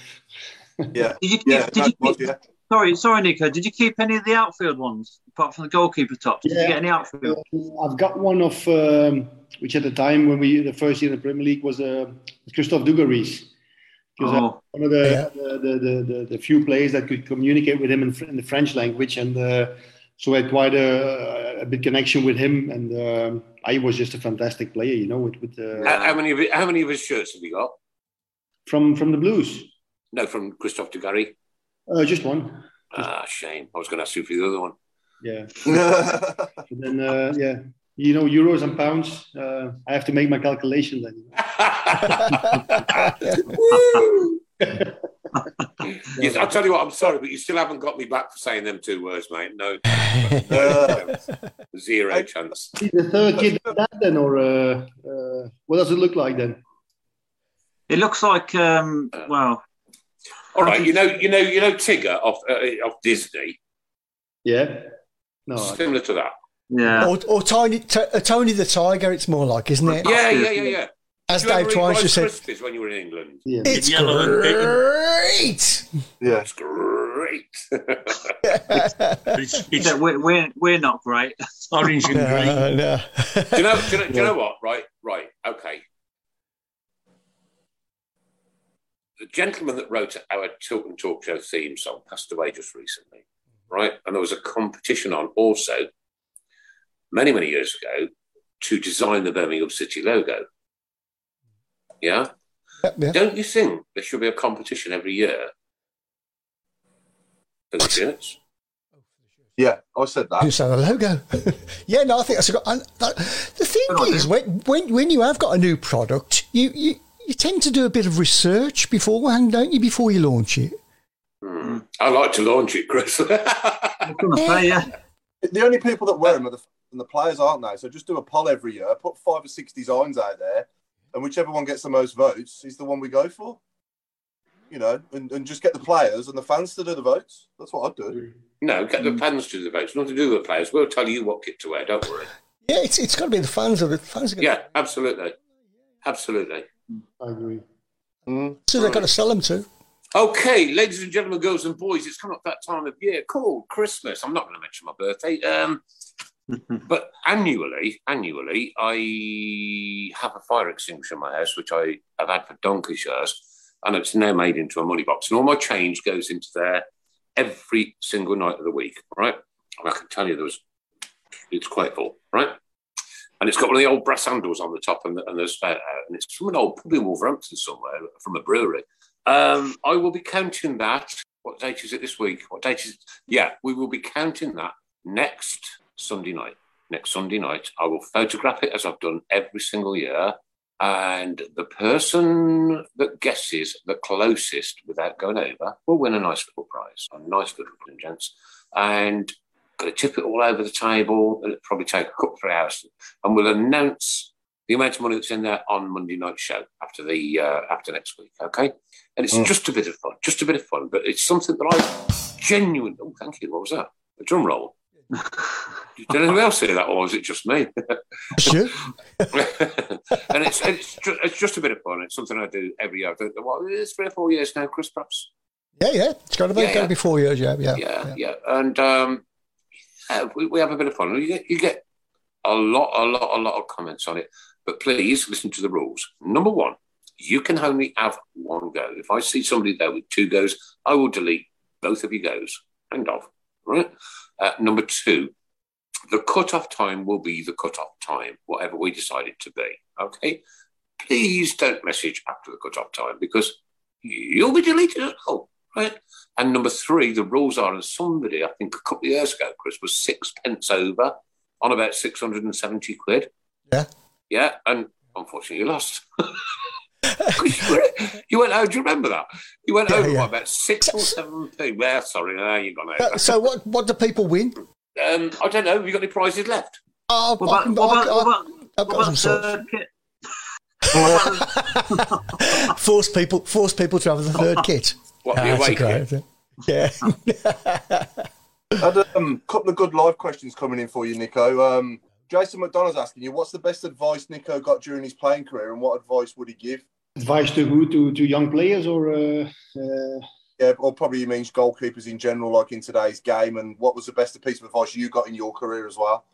Yeah. Did you keep? did you keep Sorry, sorry, Nico. Did you keep any of the outfield ones apart from the goalkeeper tops? Did you get any outfield? I've got one of um, which at the time when we the first year in the Premier League was uh, Christophe Dugarry. He uh, Oh. one of the, the, the, the, the, the few players that could communicate with him in, in the French language, and uh, so I had quite a, a big connection with him. And um, I was just a fantastic player, you know, with, with uh, How, how many of how many of his shirts have you got? from from the Blues. No, from Christophe Dugarry. Uh, just one. Ah, shame. I was going to ask you for the other one. Yeah. (laughs) But then, uh, yeah, you know, euros and pounds. Uh, I have to make my calculation then. (laughs) (laughs) Yes, I'll tell you what, I'm sorry, but you still haven't got me back for saying them two words, mate. No. Zero chance. Is the third kid that then, or uh, uh, what does it look like then? It looks like, um, well, All right, you know, you know, you know, Tigger off uh, off Disney, Yeah. No. Similar to that. Yeah. Or, or Tiny t- uh, Tony the Tiger. It's more like, isn't it? Yeah, yeah, yeah, yeah. As Did Dave eat Twice Rice just said, Krispies when you were in England. it's Yellow and great. Yeah. It's great. But (laughs) it's, it's Yeah, we're, we're, we're not great. orange and green. No, no. do you know? Do you know, do you know what? Right, right, okay. The gentleman that wrote our Tilton Talk Show theme song passed away just recently, right? And there was a competition on also many, many years ago to design the Birmingham City logo. Yeah? Yep, yeah. Don't you think there should be a competition every year for the shirts? Yeah, I said that. Who's the logo? (laughs) yeah, no, I think that's a good. and That, the thing is, when, when when you have got a new product, you, you you tend to do a bit of research beforehand, don't you? Before you launch it. Hmm. I like to launch it, Chris. (laughs) Say, yeah. The only people that wear them are the, and the players, aren't they? So just do a poll every year, put five or six designs out there, and whichever one gets the most votes is the one we go for. You know, and, and just get the players and the fans to do the votes. That's what I'd do. no, get the fans to do the votes, not to do the players. We'll tell you what kit to wear, don't worry. Yeah, it's it's got to be the fans of the fans. Are gonna, Yeah, absolutely. Absolutely. I agree. so they've got to sell them to. Okay, ladies and gentlemen, girls and boys, it's come up that time of year called Christmas. I'm not going to mention my birthday. Um, (laughs) but annually, annually, I have a fire extinguisher in my house, which I have had for donkey's years, and it's now made into a money box. And all my change goes into there every single night of the week, right? And I can tell you there was, it's quite full, right? And it's got one of the old brass handles on the top and and the spout out, and it's from an old in Wolverhampton somewhere, from a brewery. Um, I will be counting that. What date is it this week? What date is it? Yeah, we will be counting that next Sunday night. Next Sunday night, I will photograph it as I've done every single year. And the person that guesses the closest without going over will win a nice little prize, a nice little present, gents. And going to tip it all over the table. and It'll probably take a couple three hours, and we'll announce the amount of money that's in there on Monday night show after the uh, after next week. Okay, and it's Mm. just a bit of fun, just a bit of fun, but it's something that I genuinely. Oh, thank you. What was that? A drum roll. (laughs) Did anyone else hear that, or was it just me? (laughs) Sure. (laughs) and it's it's just, it's just a bit of fun. It's something I do every year. I think, well, it's three or four years now, Chris. Perhaps Yeah, yeah. It's got to be. Yeah, got to be four years. Yeah, yeah. yeah, yeah, And um, uh, we, we have a bit of fun. You get, you get a lot, a lot, a lot of comments on it. But please listen to the rules. Number one, you can only have one go. If I see somebody there with two goes, I will delete both of your goes. End of. Right. Uh, number two, the cut-off time will be the cut-off time, whatever we decide it to be. Okay. please don't message after the cut-off time because you'll be deleted as well, right? And number three, the rules are, and somebody, I think a couple of years ago, Chris, was six pence over on about 670 quid. Yeah. Yeah, and unfortunately you lost. (laughs) 'Cause you, were- you went, oh, do you remember that? You went Yeah, over yeah. by about six or seven p. Well, sorry, no, you gone Uh, over. So what? What do people win? Um, I don't know. Have you got any prizes left? Oh, What about, I can- what I- about, I- (laughs) what about, I've what got some third kit? force people force people to have the third (laughs) kit. What, Ah, the that's away a great kit? Yeah. (laughs) Had a um, couple of good live questions coming in for you, Nico. Um, Jason McDonald's asking you, what's the best advice Nico got during his playing career, and what advice would he give? Advice to who? To, to young players or? Uh, uh, Yeah, or probably he means goalkeepers in general, like in today's game. And what was the best piece of advice you got in your career as well?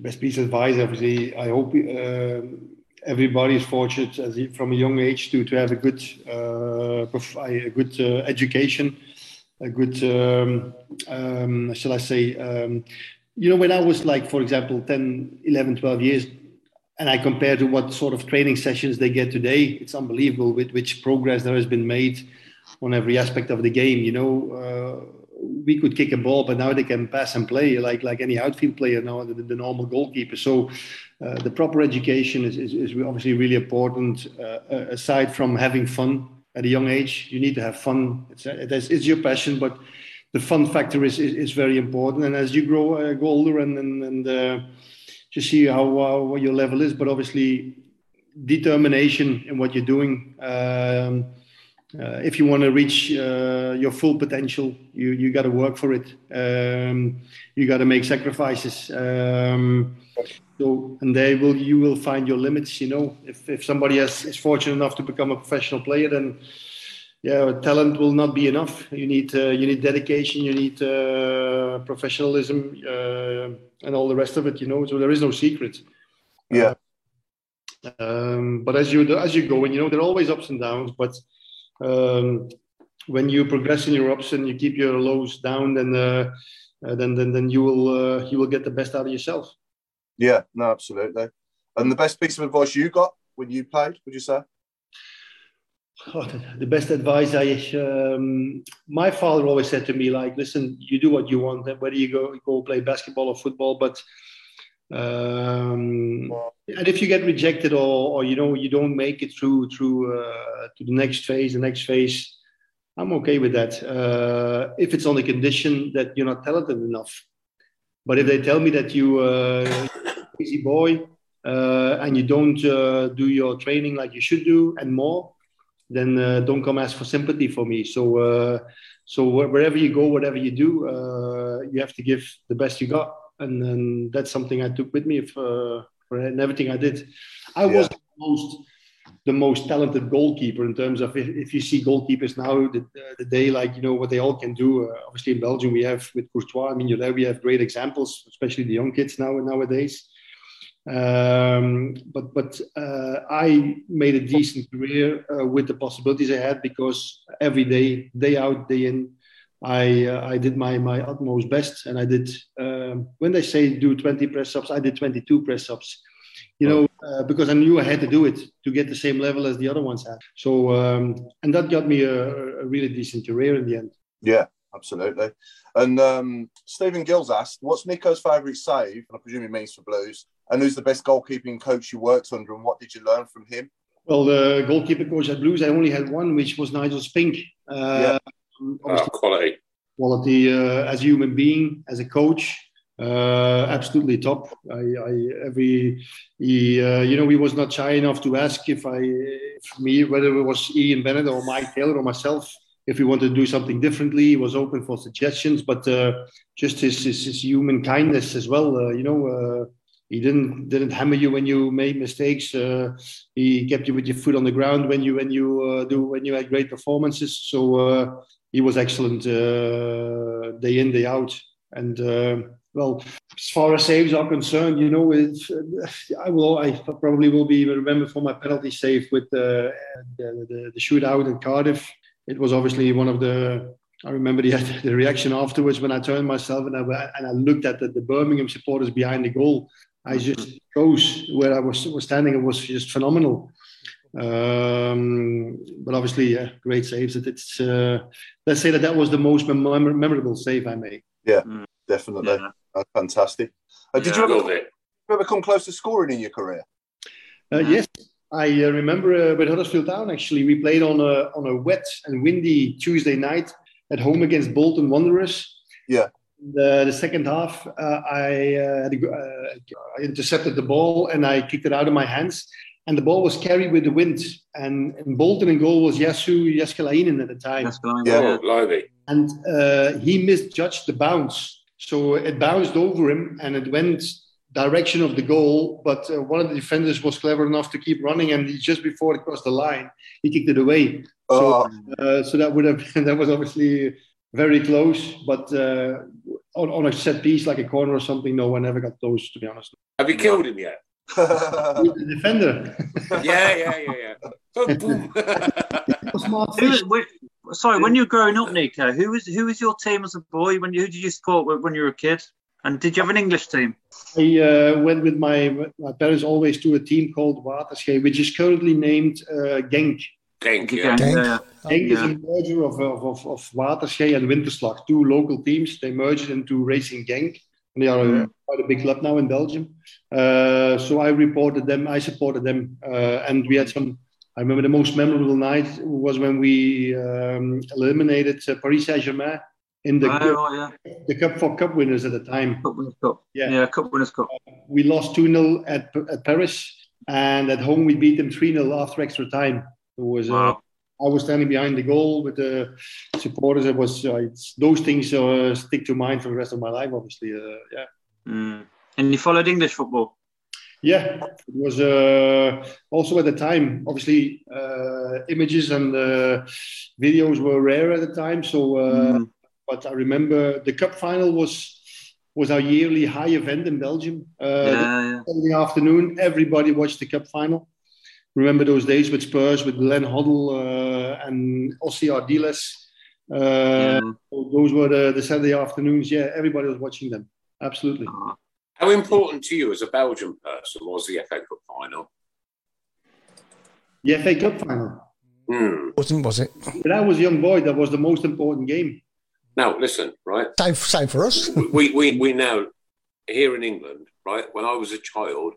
best piece of advice, obviously, I hope um, everybody is fortunate as he- from a young age to, to have a good, uh, a good uh, education, a good, um, um, shall I say, um, you know, when I was like, for example, 10, 11, 12 years, and I compare to what sort of training sessions they get today, it's unbelievable with which progress there has been made on every aspect of the game. You know, uh, we could kick a ball, but now they can pass and play like like any outfield player now, the, the normal goalkeeper. So uh, the proper education is, is, is obviously really important. Uh, uh, aside from having fun at a young age, you need to have fun. It's, it's, your passion, but the fun factor is, is, is very important. And as you grow, uh, older and and, and uh, just see how uh, what your level is, but obviously determination in what you're doing. Um, uh, if you want to reach uh, your full potential, you you got to work for it. Um, you got to make sacrifices. Um, so, and they will you will find your limits. You know, if if somebody has, is fortunate enough to become a professional player, then yeah, talent will not be enough. You need uh, you need dedication. You need uh, professionalism uh, and all the rest of it. You know, so there is no secret. Yeah. Um, but as you as you go, and you know there are always ups and downs. But um, when you progress in your ups and you keep your lows down, then uh, uh, then then then you will uh, you will get the best out of yourself. Yeah, no, absolutely. And the best piece of advice you got when you played, would you say? Oh, the, the best advice I um, my father always said to me like, listen, you do what you want, whether you go go play basketball or football, but um, and if you get rejected or, or you know you don't make it through through uh, to the next phase, the next phase, I'm okay with that. Uh, if it's on the condition that you're not talented enough, but if they tell me that you uh, easy boy uh, and you don't uh, do your training like you should do and more, then uh, don't come ask for sympathy for me. So uh, so wherever you go, whatever you do, uh, you have to give the best you got, and, then that's something I took with me if, uh, for everything I did. I was the most the most talented goalkeeper in terms of if, if you see goalkeepers now the, the day like you know what they all can do. Uh, obviously in Belgium we have with Courtois. I mean, you know, we have great examples, especially the young kids now nowadays. Um, but but uh, I made a decent career uh, with the possibilities I had because every day, day out, day in, I uh, I did my my utmost best, and I did. Um, when they say do 20 press ups, I did 22 press ups. You know, uh, because I knew I had to do it to get the same level as the other ones had. So um, and that got me a, a really decent career in the end. Yeah, absolutely. And um, Stephen Gills asked, "What's Nico's favourite save?" And I presume he means for Blues. And who's the best goalkeeping coach you worked under, and what did you learn from him? Well, the goalkeeper coach at Blues, I only had one, which was Nigel Spink. Uh, Oh, quality. quality uh, as a human being, as a coach, uh, absolutely top. I, I every he, uh, you know, he was not shy enough to ask if I, me, whether it was Ian Bennett or Maik Taylor or myself, if we wanted to do something differently. He was open for suggestions, but uh, just his, his, his human kindness as well. Uh, you know. Uh, he didn't didn't hammer you when you made mistakes. Uh, he kept you with your foot on the ground when you when you uh, do when you had great performances. So uh, he was excellent uh, day in day out. And uh, well, as far as saves are concerned, you know, it's, I will I probably will be remembered for my penalty save with uh, the, the the shootout in Cardiff. It was obviously one of the I remember the, (laughs) the reaction afterwards when I turned myself and I, and I looked at the, the Birmingham supporters behind the goal. I just chose where I was, was standing. It was just phenomenal. Um, but obviously, yeah, great saves. It, it's uh, let's say that that was the most mem- memorable save I made. Yeah, definitely. Uh, fantastic. Uh, did you Yeah, ever, love it. you ever come close to scoring in your career? Uh, yes, I uh, remember uh, with Huddersfield Town. Actually, we played on a on a wet and windy Tuesday night at home against Bolton Wanderers. Yeah. The, the second half, uh, I, uh, had a go- uh, I intercepted the ball and I kicked it out of my hands, and the ball was carried with the wind. And, and Bolton in goal was Jussi Jääskeläinen at the time. Yeah, Lively. and uh, he misjudged the bounce. So it bounced over him and it went direction of the goal. But uh, one of the defenders was clever enough to keep running, and he, just before it crossed the line, he kicked it away. So, uh, so that would have (laughs) that was obviously very close. But uh, on, on a set piece like a corner or something, no one ever got those To be honest, Have you killed him yet? (laughs) the defender. (laughs) yeah, yeah, yeah, yeah. Oh, boom. (laughs) Who, wait, sorry, when you were growing up, Nico, who was who was your team as a boy? When you, who did you support when, when you were a kid? And did you have an English team? I uh, went with my my parents always to a team called Waterschei, which is currently named uh, Genk. Genk, yeah. Genk, yeah. Genk is Yeah. a merger of, of, of, of Waterschei and Winterslag, two local teams. They merged into Racing Genk. And they are a, quite a big club now in Belgium. Uh, so I reported them, I supported them. Uh, and we had some, I remember the most memorable night was when we um, eliminated uh, Paris Saint Germain in the, Oh, cup, right, yeah. the Cup for Cup winners at the time. Cup Winners' Cup. Yeah. Yeah, Cup Winners' Cup. We lost 2 0 at, at Paris, and at home we beat them 3 0 after extra time. It was, uh, Wow. I was standing behind the goal with the supporters. It was uh, it's, those things uh, stick to mind for the rest of my life, obviously. Uh, yeah. Mm. And you followed English football? Yeah, it was uh, also at the time. Obviously, uh, images and uh, videos were rare at the time. So, uh, but I remember the cup final was was our yearly high event in Belgium. Uh, Yeah, In the afternoon, everybody watched the cup final. Remember those days with Spurs, with Glenn Hoddle uh, and Ossie Ardiles. Uh, Those were the, the Saturday afternoons. Yeah, everybody was watching them. Absolutely. How important to you as a Belgian person was the FA Cup final? The FA Cup final. Wasn't was it? When I was a young boy, that was the most important game. Now, listen, right? Same, same for us. we, we, we now, here in England, right, when I was a child,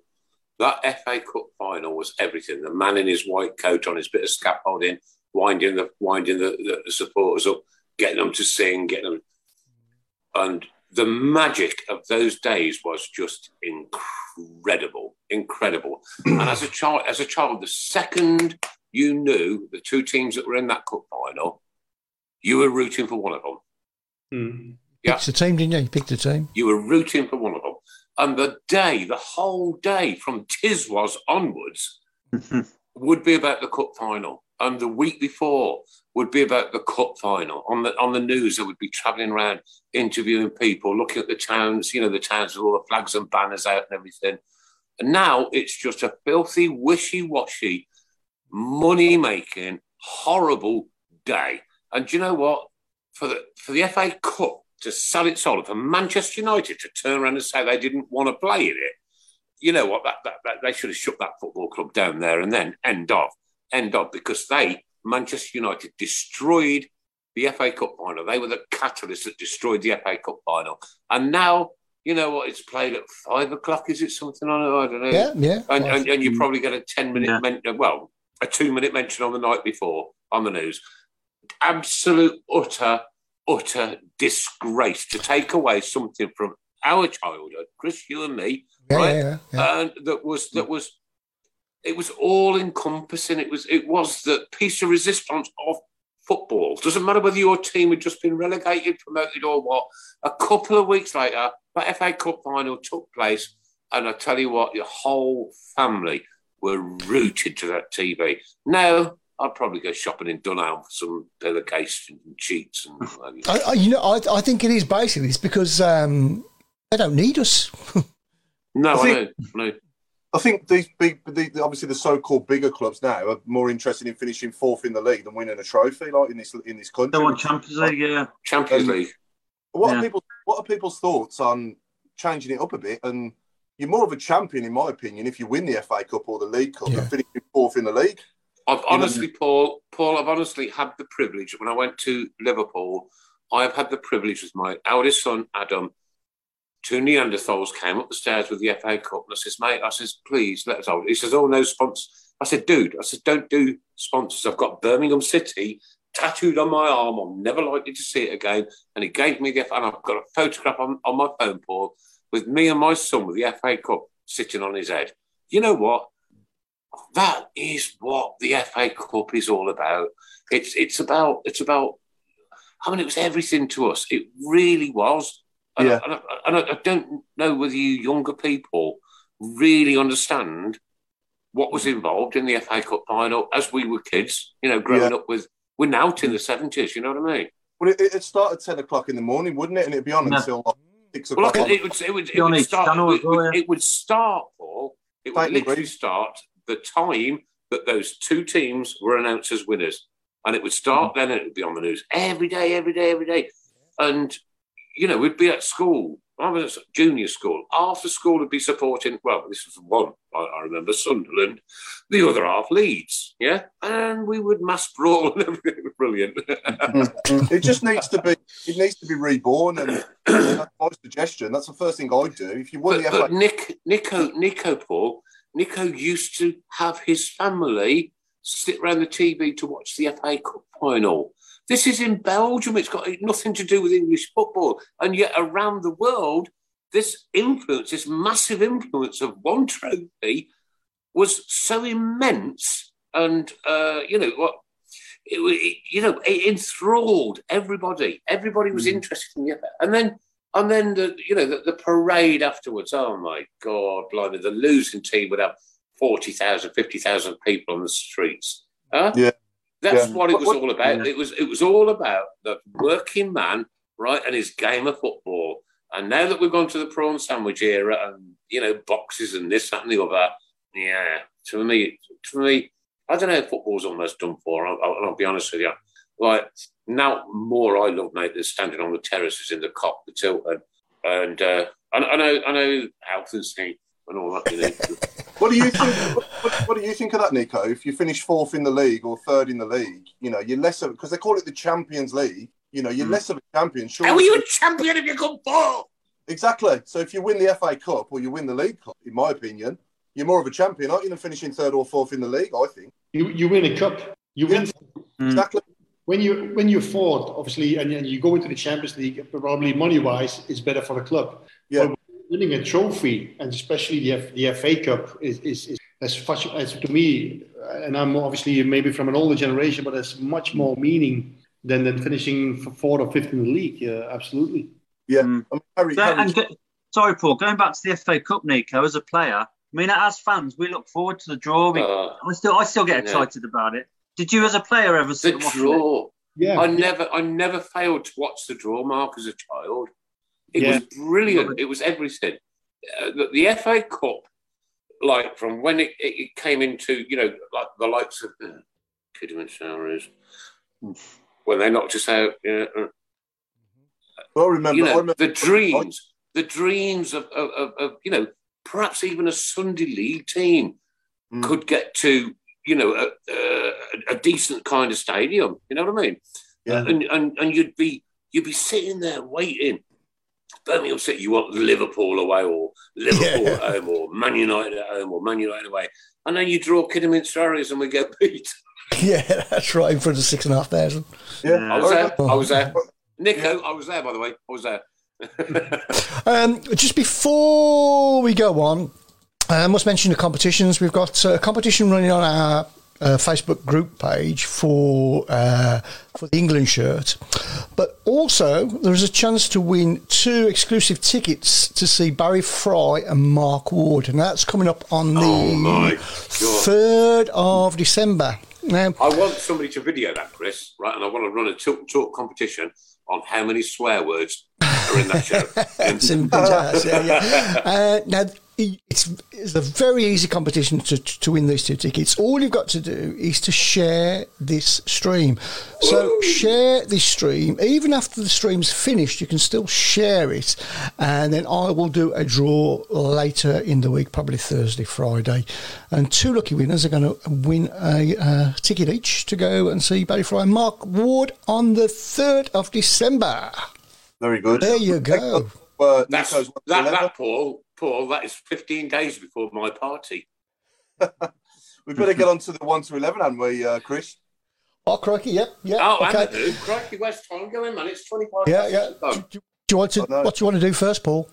that FA Cup final was everything. The man in his white coat on his bit of scaffolding, winding the winding the, the supporters up, getting them to sing, getting them. And the magic of those days was just incredible, incredible. and as a child, as a child, the second you knew the two teams that were in that cup final, you were rooting for one of them. Hmm. Yeah. Picked a team, didn't you? You picked a team. You were rooting for one of them. And the day, the whole day from Tiswas onwards (laughs) would be about the cup final. And the week before would be about the cup final. On the on the news, they would be travelling around interviewing people, looking at the towns, you know, the towns with all the flags and banners out and everything. And now it's just a filthy, wishy-washy, money-making, horrible day. And do you know what? For the for the FA Cup to sell its soul, for Manchester United to turn around and say they didn't want to play in it, you know what? That, that, that they should have shut that football club down there and then end of, end of, because they Manchester United destroyed the FA Cup final. They were the catalyst that destroyed the FA Cup final, and now. You know what? It's played at five o'clock. Is it something on it? I don't know. Yeah, yeah. And, and, and you mm. probably get a ten minute, men- well, a two minute mention on the night before on the news. Absolute utter, utter disgrace to take away something from our childhood, Chris, you and me, Yeah, right? yeah, yeah, And that was that was it was all encompassing. It was it was the piece of resistance of football. Doesn't matter whether your team had just been relegated, promoted, or what. A couple of weeks later, that FA Cup final took place, and I tell you what, your whole family were rooted to that TV. Now I'd probably go shopping in Dunelm for some pillowcases and sheets and. you. I, I, you know, I, I think it is basically it's because um, they don't need us. (laughs) No, I I, think- know. I know. I think these big, the, the- obviously the so-called bigger clubs now are more interested in finishing fourth in the league than winning a trophy, like in this in this country. They want Champions League, yeah. Champions Um, League. What Yeah. are people? What are people's thoughts on changing it up a bit? And you're more of a champion, in my opinion, if you win the FA Cup or the League Cup Yeah. than finishing fourth in the league. I've honestly, Paul, Paul, I've honestly had the privilege when I went to Liverpool. I've had the privilege with my eldest son, Adam. Two Neanderthals came up the stairs with the FA Cup, and I says, "Mate, I says, please let us hold." it." He says, "Oh no, sponsors." I said, "Dude, I said, don't do sponsors. I've got Birmingham City tattooed on my arm. I'm never likely to see it again." And he gave me the, and I've got a photograph on, on my phone, Paul, with me and my son with the FA Cup sitting on his head. You know what? That is what the FA Cup is all about. It's it's about it's about. I mean, it was everything to us. It really was. And, Yeah. I, and, I, and I- I don't know whether you younger people really understand what was involved in the FA Cup final as we were kids. You know, growing Yeah. up with we're now in the seventies. You know what I mean? Well, it, it started ten o'clock in the morning, wouldn't it? And it'd be on No. until like six Well, o'clock. it, it would it would, it would start. It as well, would, it would start, Paul. It would Totally literally agree. start the time that those two teams were announced as winners, and it would start mm-hmm. then. and It would be on the news every day, every day, every day, and you know we'd be at school. I was at junior school. Half the school would be supporting. Well, this was one. I, I remember Sunderland. The other half Leeds. Yeah, and we would mass brawl and (laughs) everything. It was brilliant. (laughs) it just needs to be it needs to be reborn and that's my suggestion that's the first thing i'd do if you won But, the but FA Nick, Nico, Nico, Paul, Nico used to have his family sit around the TV to watch the FA Cup final. This is in Belgium. It's got nothing to do with English football, and yet around the world, this influence, this massive influence of one trophy, was so immense, and uh, you know what. It, it, you know, it enthralled everybody. Everybody was interested in the FA. And then and then the you know the, the parade afterwards. Oh my God, blimey! The losing team would have 40,000, 50,000 people on the streets. Huh? Yeah. That's Yeah. what it was What- all about. yeah. It was it was all about the working man, right, and his game of football. And now that we've gone to the prawn sandwich era and you know boxes and this, that, and the other, yeah, to me, to me, I don't know. Football's almost done for. I'll, I'll, I'll be honest with you. Like now, more I love, mate, than standing on the terraces in the Kop, the Tilton, and uh, I, I know, I know, health and safety and all that. You know. (laughs) what do you think what, what, what do you think of that nico if you finish fourth in the league or third in the league you know you're less of because they call it the champions league you know you're less of a champion sure How are you a champion if you come fourth? exactly so if you win the fa cup or you win the league cup in my opinion you're more of a champion aren't you than finishing third or fourth in the league i think You you win a cup. You win exactly when you when you're fourth, obviously, and, and you go into the Champions League, probably money wise, it's better for the club. Yeah. But winning a trophy, and especially the F, the FA Cup, is is, is as much as to me, and I'm obviously maybe from an older generation, but it's much more meaning than than finishing f- fourth or fifth in the league. Yeah, absolutely. Yeah. Mm. I mean, Harry, So- Harry- and go- sorry, Paul. Going back to the FA Cup, Nico, as a player, I mean, as fans, we look forward to the draw. We, Uh, I still, I still get yeah. excited about it. Did you, as a player, ever the sit and watch it? draw. Yeah. I never, I never failed to watch the draw, Mark, as a child. It Yeah. was brilliant. It was everything. Uh, the, the FA Cup, like from when it, it, it came into, you know, like the likes of uh, Kidderminster Harriers, when they knocked us out. You know, I remember, you I remember the dreams, the dreams of, of, of, of, you know, perhaps even a Sunday league team Mm. could get to, you know, a, a, a decent kind of stadium. You know what I mean? Yeah. And, and and you'd be you'd be sitting there waiting. Birmingham City, you want Liverpool away or Liverpool Yeah. at home or Man United at home or Man United away, and then you draw Kidderminster Harriers and we get (laughs) beat. Yeah, that's right, in front of six and a half thousand. yeah, I was there. I was there. Oh. Nico, I was there by the way. I was there. (laughs) Um, just before we go on, I must mention the competitions. We've got a competition running on our uh, Facebook group page for uh, for the England shirt, but also there's a chance to win two exclusive tickets to see Barry Fry and Mark Ward, and that's coming up on Oh the God. third of December. Now, I want somebody to video that, Chris, right? And I want to run a talk talk competition on how many swear words are in that (laughs) show. Yeah, yeah. (laughs) Uh, now, it's, it's a very easy competition to, to win these two tickets. All you've got to do is to share this stream. So share this stream. Even after the stream's finished, you can still share it. And then I will do a draw later in the week, probably Thursday, Friday. And two lucky winners are going to win a uh, ticket each to go and see Barry Fry and Mark Ward on the 3rd of December. Very good. There you go. Uh, That's, that, that, Paul, Paul, that is 15 days before my party. (laughs) We better get on to the 1 to 11, haven't we, uh, Chris? Oh, crikey, yep, yeah. Oh, okay. Amadou, crikey, where's time going, man? It's 25 Yeah, yeah. Do, do you want to? What do you want to do first, Paul?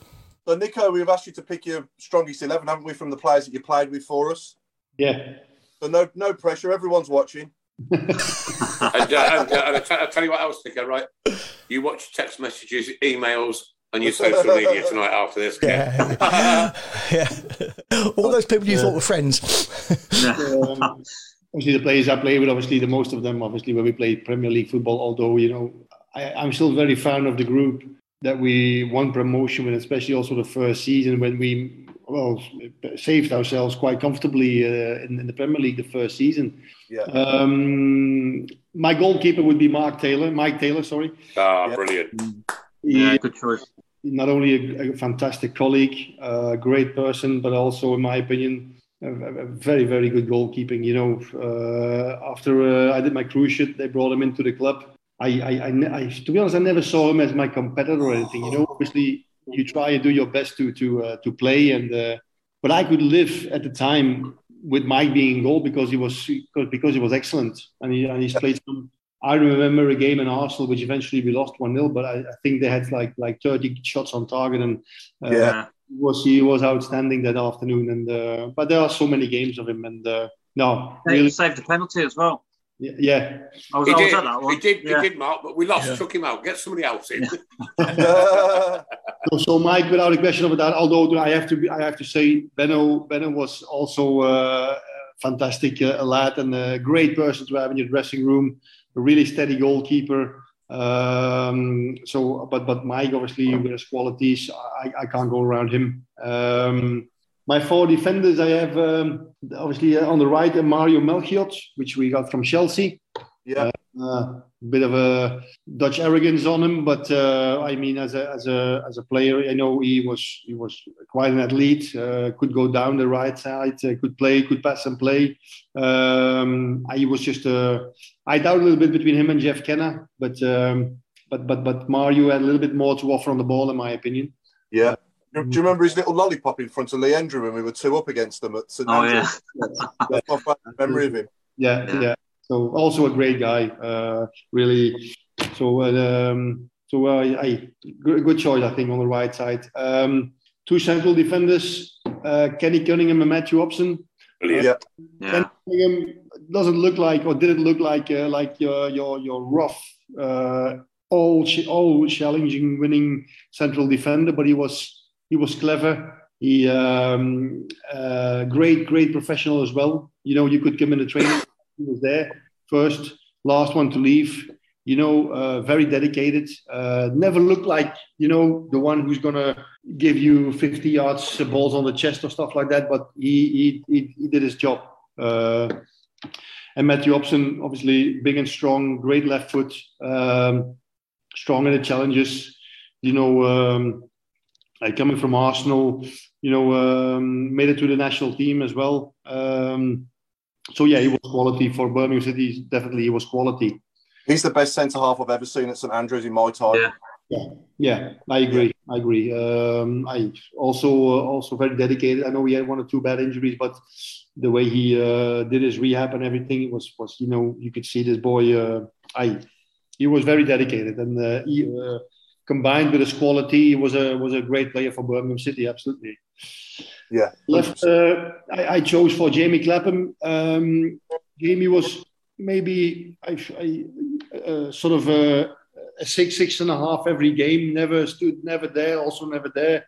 So, Nico, we've asked you to pick your strongest 11, haven't we, from the players that you played with for us? Yeah. So, no no pressure. Everyone's watching. (laughs) and, uh, and, uh, and I tell, I'll tell you what else, Nico, right? You watch text messages, emails, (laughs) and your social media tonight after this. Yeah. (laughs) yeah. All those people you thought were friends. um, (laughs) obviously, the players I play with, obviously, the most of them, obviously, when we played Premier League football, although, you know, I, I'm still very fan of the group that we won promotion with, especially also the first season when we, well, saved ourselves quite comfortably uh, in, in the Premier League the first season. Yeah. Um, my goalkeeper would be Mark Taylor, Maik Taylor, sorry. Ah, brilliant. Yeah, good choice. not only a, a fantastic colleague, a great person, but also, in my opinion, a, a very, very good goalkeeping. You know, uh, after uh, I did my cruciate, they brought him into the club. I, I, I, I, to be honest, I never saw him as my competitor or anything. You know, obviously, you try and do your best to to uh, to play, and uh, but I could live at the time with Maik being in goal because he was because he was excellent, and he and he's played some. I remember a game in Arsenal which eventually we lost one 0 but I, I think they had like like thirty shots on target, and uh, Yeah. he was he was outstanding that afternoon. And uh, but there are so many games of him, and uh, no, He really, saved the penalty as well. yeah, I was, He I was did, at that one. he did, Yeah. he did, Mark, but we lost. Yeah. Took him out. Get somebody else in. So, (laughs) so Maik, without a question of that, although I have to be, I have to say, Benno, Benno was also uh, a fantastic uh, lad and a great person to have in your dressing room. A really steady goalkeeper. Um, so, but but Maik obviously with his qualities, I, I can't go around him. Um, my four defenders, I have um, obviously uh, on the right uh, Mario Melchiot, which we got from Chelsea. yeah. Uh, bit of a Dutch arrogance on him, but uh, I mean, as a as a as a player, I know he was he was quite an athlete. Uh, could go down the right side, uh, could play, could pass and play. Um, he was just uh, I doubt a little bit between him and Jeff Kenna, but um, but but but Mario had a little bit more to offer on the ball, in my opinion. Yeah. Do do you remember his little lollipop in front of Leandro when we were two up against them at St Oh, Andrews? (laughs) That's my memory of him. Yeah, Yeah. yeah. So also a great guy, uh, really. So uh, um, so uh, I good, good choice, I think, on the right side. Um, two central defenders, uh, Kenny Cunningham and Matthew Upson. Brilliant. Yeah. Yeah. Cunningham doesn't look like, or didn't look like, uh, like your your your rough, uh, all all challenging, winning central defender, but he was he was clever. He um, uh, great, great professional as well. You know, you could come in the training. He was there first, last one to leave. You know, uh, very dedicated. Uh, never looked like you know the one who's gonna give you 50 yards uh, balls on the chest or stuff like that. But he he he, he did his job. Uh, and Matthew Upson, obviously big and strong, great left foot, um, strong in the challenges. You know, um, like coming from Arsenal, you know, um, made it to the national team as well. Um, so yeah, he was quality for Birmingham City. Definitely, he was quality. He's the best centre half I've ever seen at St Andrews in my time. Yeah. Yeah, yeah, I agree. I agree. Um, I also uh, also very dedicated. I know he had one or two bad injuries, but the way he uh, did his rehab and everything was was you know you could see this boy. Uh, I he was very dedicated, and uh, he, uh, combined with his quality, he was a was a great player for Birmingham City. Absolutely. Yeah. Left, uh, I, I chose for Jamie Clapham. Um, Jamie was maybe I, I uh, sort of a, a six, six and a half every game. Never stood, never there. Also never there.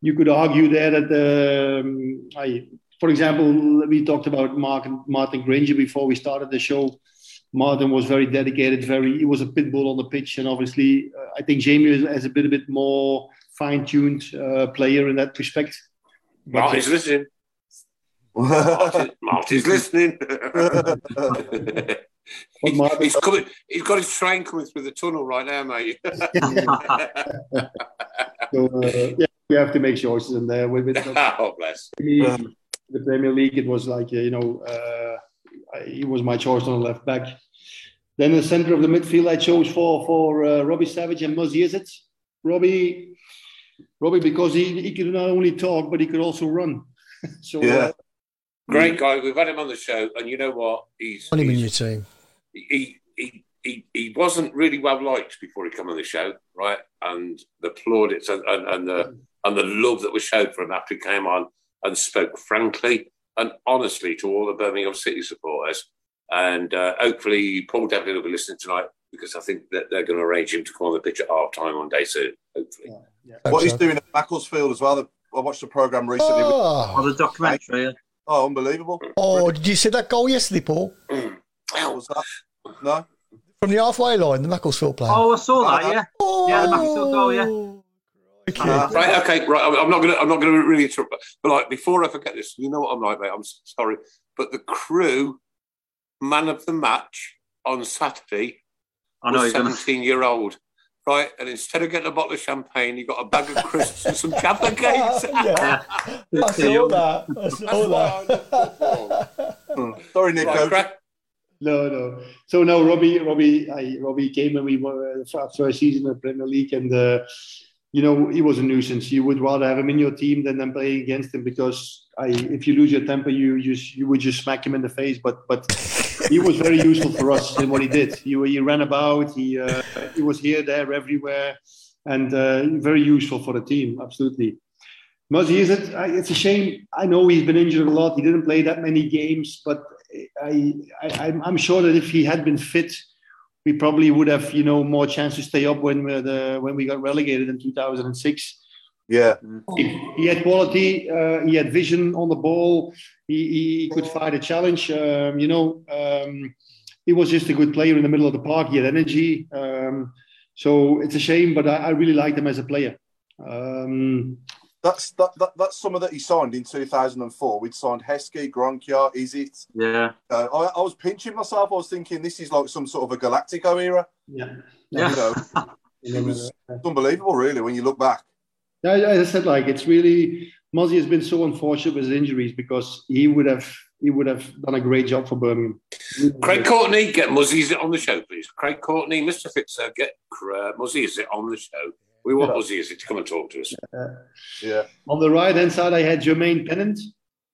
You could argue there that um, I, for example, we talked about Mark Martin Grainger before we started the show. Martin was very dedicated. Very, he was a pit bull on the pitch, and obviously, uh, I think Jamie is, is a bit, a bit more fine-tuned uh, player in that respect. Martin's listening. Martin, (laughs) Martin's listening. (laughs) He- he's coming. He's got his train coming through the tunnel right now, mate. (laughs) So, uh, yeah, we have to make choices in there. With, with oh, bless. the, the Premier League, it was like, uh, you know, uh, he was my choice on the left back. Then the centre of the midfield, I chose for for uh, Robbie Savage and Muzzy Izzet. Robbie, Robbie, because he, he could not only talk, but he could also run. (laughs) so, uh, Great guy. We've had him on the show, and you know what? He's Want him in your team. he he he, he wasn't really well liked before he came on the show, right? And the plaudits and, and, and the and the love that was showed for him after he came on and spoke frankly and honestly to all the Birmingham City supporters. And uh, hopefully, Paul definitely will be listening tonight because I think that they're going to arrange him to come on the pitch at half time one day soon. Hopefully, What he's doing at Macclesfield as well. I watched the program recently. with- Oh. Oh, the documentary. yeah. Oh, unbelievable. Oh, did you see that goal yesterday, Paul? (clears throat) What was that? No. From the halfway line, the Macclesfield player. Oh, I saw that. Uh-huh. Yeah, yeah, the Macclesfield goal. Yeah. Oh, uh-huh. right? Okay, right. I'm- I'm not going to. I'm not going to really interrupt. But, but like before I forget this, you know what I'm like, mate. I'm sorry, but the crew man of the match on Saturday I know was he's gonna- 17 year old. Right, and instead of getting a bottle of champagne, you got a bag of crisps and some (laughs) Jaffa cakes. (laughs) yeah. I saw that. I saw that. Sorry, Nick. Right, crack. No, no. So no, Robbie, Robbie, I, Robbie came when we were uh, our first season in the Premier League, and uh, you know he was a nuisance. You would rather have him in your team than them playing against him because I, if you lose your temper, you you you would just smack him in the face. But but (laughs) he was very useful for us in what he did. He he ran about. He uh, he was here, there, everywhere, and uh, very useful for the team. Absolutely. Muzzy Izzet? It's a shame. I know he's been injured a lot. He didn't play that many games, but I, I, I'm- I'm sure that if he had been fit, we probably would have, you know, more chance to stay up when we the when we got relegated in 2006. Yeah. He, he had quality. Uh, he had vision on the ball. He, he could fight a challenge. Um, you know, um, he was just a good player in the middle of the park. He had energy. Um, so it's a shame, but I, I really liked him as a player. Um, That's that, that that's summer that he signed in 2004. We'd signed Heskey, Gronkjær, Izzet? Yeah. Uh, I, I was pinching myself. I was thinking this is like some sort of a Galactico era. Yeah. You know, it was unbelievable, really, when you look back. Yeah, as I said, like it's really Muzzy has been so unfortunate with his injuries because he would have he would have done a great job for Birmingham. Craig Courtney, get Muzzy Izzet on the show, please. Craig Courtney, Mr. Fitzer, get uh, Muzzy Izzet on the show. We want Yeah. Muzzy Izzet to come and talk to us. Yeah. On the right hand side, I had Jermaine Pennant.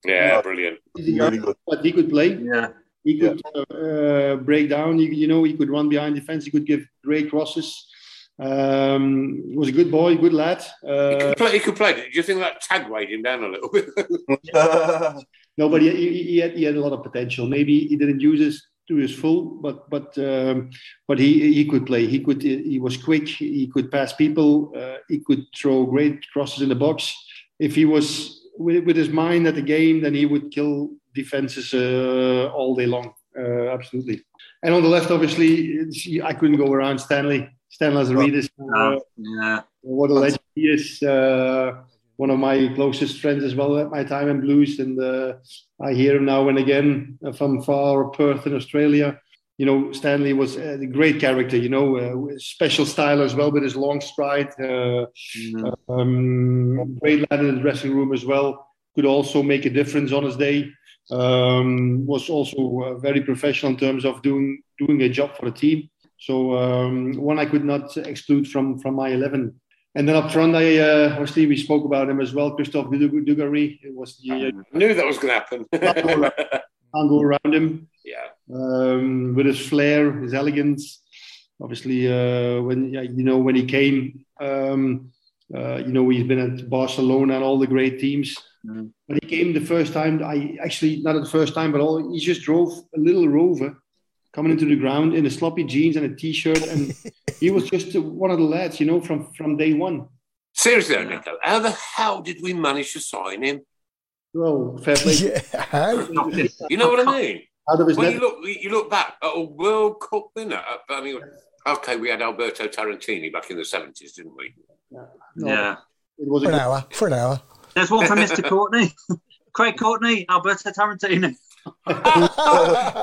Yeah, brilliant. Really good. But he could play. Yeah. He could uh, uh, break down. You, you know, he could run behind defense. He could give great crosses. Um, he was a good boy, good lad. He Uh, could play. He could play. Do you think that tag weighed him down a little bit? (laughs) no, but he, he, he had, he had a lot of potential. Maybe he didn't use it to his full, but but um, but he he could play. He could he was quick. He could pass people. Uh, he could throw great crosses in the box. If he was with, with his mind at the game, then he would kill defenses uh, all day long. Uh, absolutely. And on the left, obviously, I couldn't go around Stanley. Stanley Lazaridis. Uh, Yeah. what a legend he is. Uh, one of my closest friends as well at my time in blues, and uh, I hear him now and again uh, from far Perth in Australia. You know, Stanley was a great character. You know, uh, special style as well with his long stride. Uh, um, great lad in the dressing room as well. Could also make a difference on his day. Um, was also uh, very professional in terms of doing doing a job for the team. So um, one I could not exclude from from my eleven. And then up front, I uh, obviously we spoke about him as well. Christophe Dug- Dugarry it was the uh, I knew that was going to happen. (laughs) can't go around him yeah. um, with his flair, his elegance. Obviously, uh, when you know when he came, um, uh, you know he's been at Barcelona and all the great teams. When he came the first time, I actually not the first time, but all he just drove a little Rover coming into the ground in a sloppy jeans and a t-shirt, and (laughs) he was just one of the lads, you know, from from day one. Seriously, though, Nico, how the hell did we manage to sign him? Well, fair play. (laughs) (laughs) You know what I mean? Out of his when net. you look, you look back at a World Cup winner. Uh, I mean, okay, we had Alberto Tarantini back in the seventies, didn't we? No, Yeah. It was For an hour. For an hour. There's one from Mr. Courtney. Craig Courtney, Alberto Tarantini.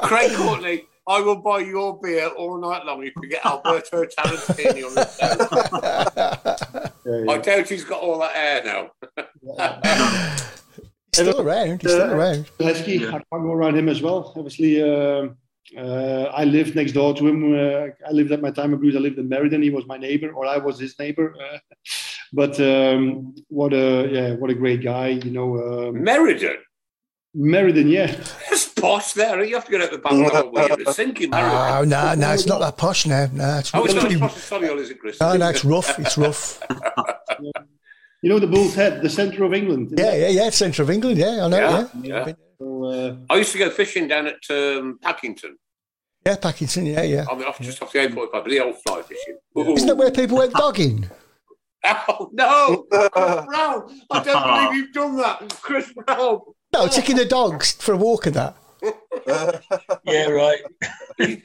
Craig Courtney, I will buy your beer all night long if you get Alberto Tarantini on the show. I doubt he's got all that air now. Still around. He's still around. Heskey, I can't go around him as well. Obviously, um uh, I lived next door to him. Uh, I lived at my time of blues. I lived in Meriden. He was my neighbor, or I was his neighbor. Uh, (laughs) but um, what a yeah, what a great guy. You know, um, Meriden. Meriden, yeah. It's posh there. You have to get out the back where you're sinking Oh no, no, it's not that posh now. No, it's, Oh, it's not pretty- as posh as Solihull, is it, Chris? No, no, it's rough. It's rough. You know the Bull's Head, the centre of England. Yeah, yeah, yeah. Centre of England. Yeah, I know. Yeah, Yeah, yeah. So, uh, I used to go fishing down at um, Packington. yeah. Packington. Yeah, yeah. I mean, off, just off the A45, but the old fly fishing. Isn't that where people went dogging? (laughs) Oh, no! (laughs) Chris Browne! I don't believe you've done that! Chris Browne! No, taking the dogs for a walk and that. (laughs) Yeah, right. (laughs)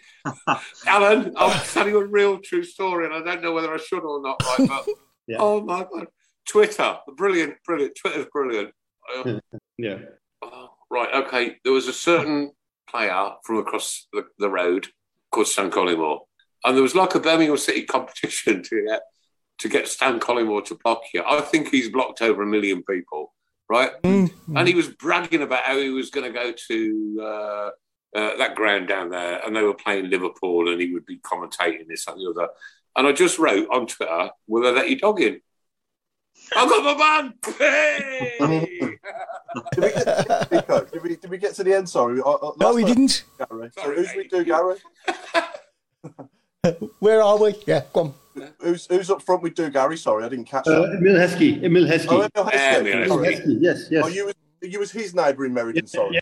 Alan, I'm telling you a real true story, and I don't know whether I should or not, right? But (laughs) Yeah. oh my god, Twitter, brilliant, brilliant. Twitter's brilliant. Uh, yeah. oh, right, okay. There was a certain player from across the, the road called Stan Collymore, and there was like a Birmingham City competition to get to get Stan Collymore to block you. I think he's blocked over a million people, right? And he was bragging about how he was going to go to uh, uh, that ground down there, and they were playing Liverpool, and he would be commentating this and the other. And I just wrote on Twitter, "Will they let you dog in?" I got my man. Hey! Nico, did we did we get to the end? Sorry, No, we time- didn't. Gary. So who's we Dugarry? (laughs) (laughs) Where are we? Yeah, go on. Who's who's up front with Dugarry? Sorry, I didn't catch Uh, that. Emile Heskey. Emile Heskey. Oh, Emile Heskey. Emile Emile Heskey, Yes, yes. Oh, you was you was his neighbour in Meriden. Sorry.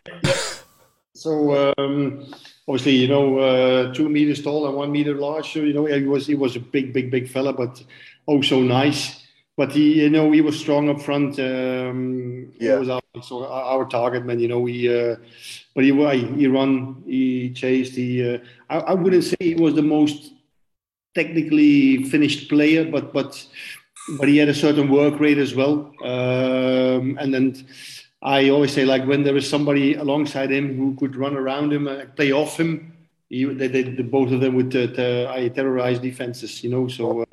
So um, obviously, you know, uh, two meters tall and one meter large. So you know, he was he was a big, big, big fella, but oh so nice. But he, you know, he was strong up front. Um, He Yeah. was our, so our our target man. You know, he, uh, but he wa- he run, he chased. He, uh, I, I wouldn't say he was the most technically finished player, but but but he had a certain work rate as well. Um, and then I always say like when there is somebody alongside him who could run around him, and play off him, he, they, they, the both of them would uh, ter- I terrorize defenses. You know, so. Uh,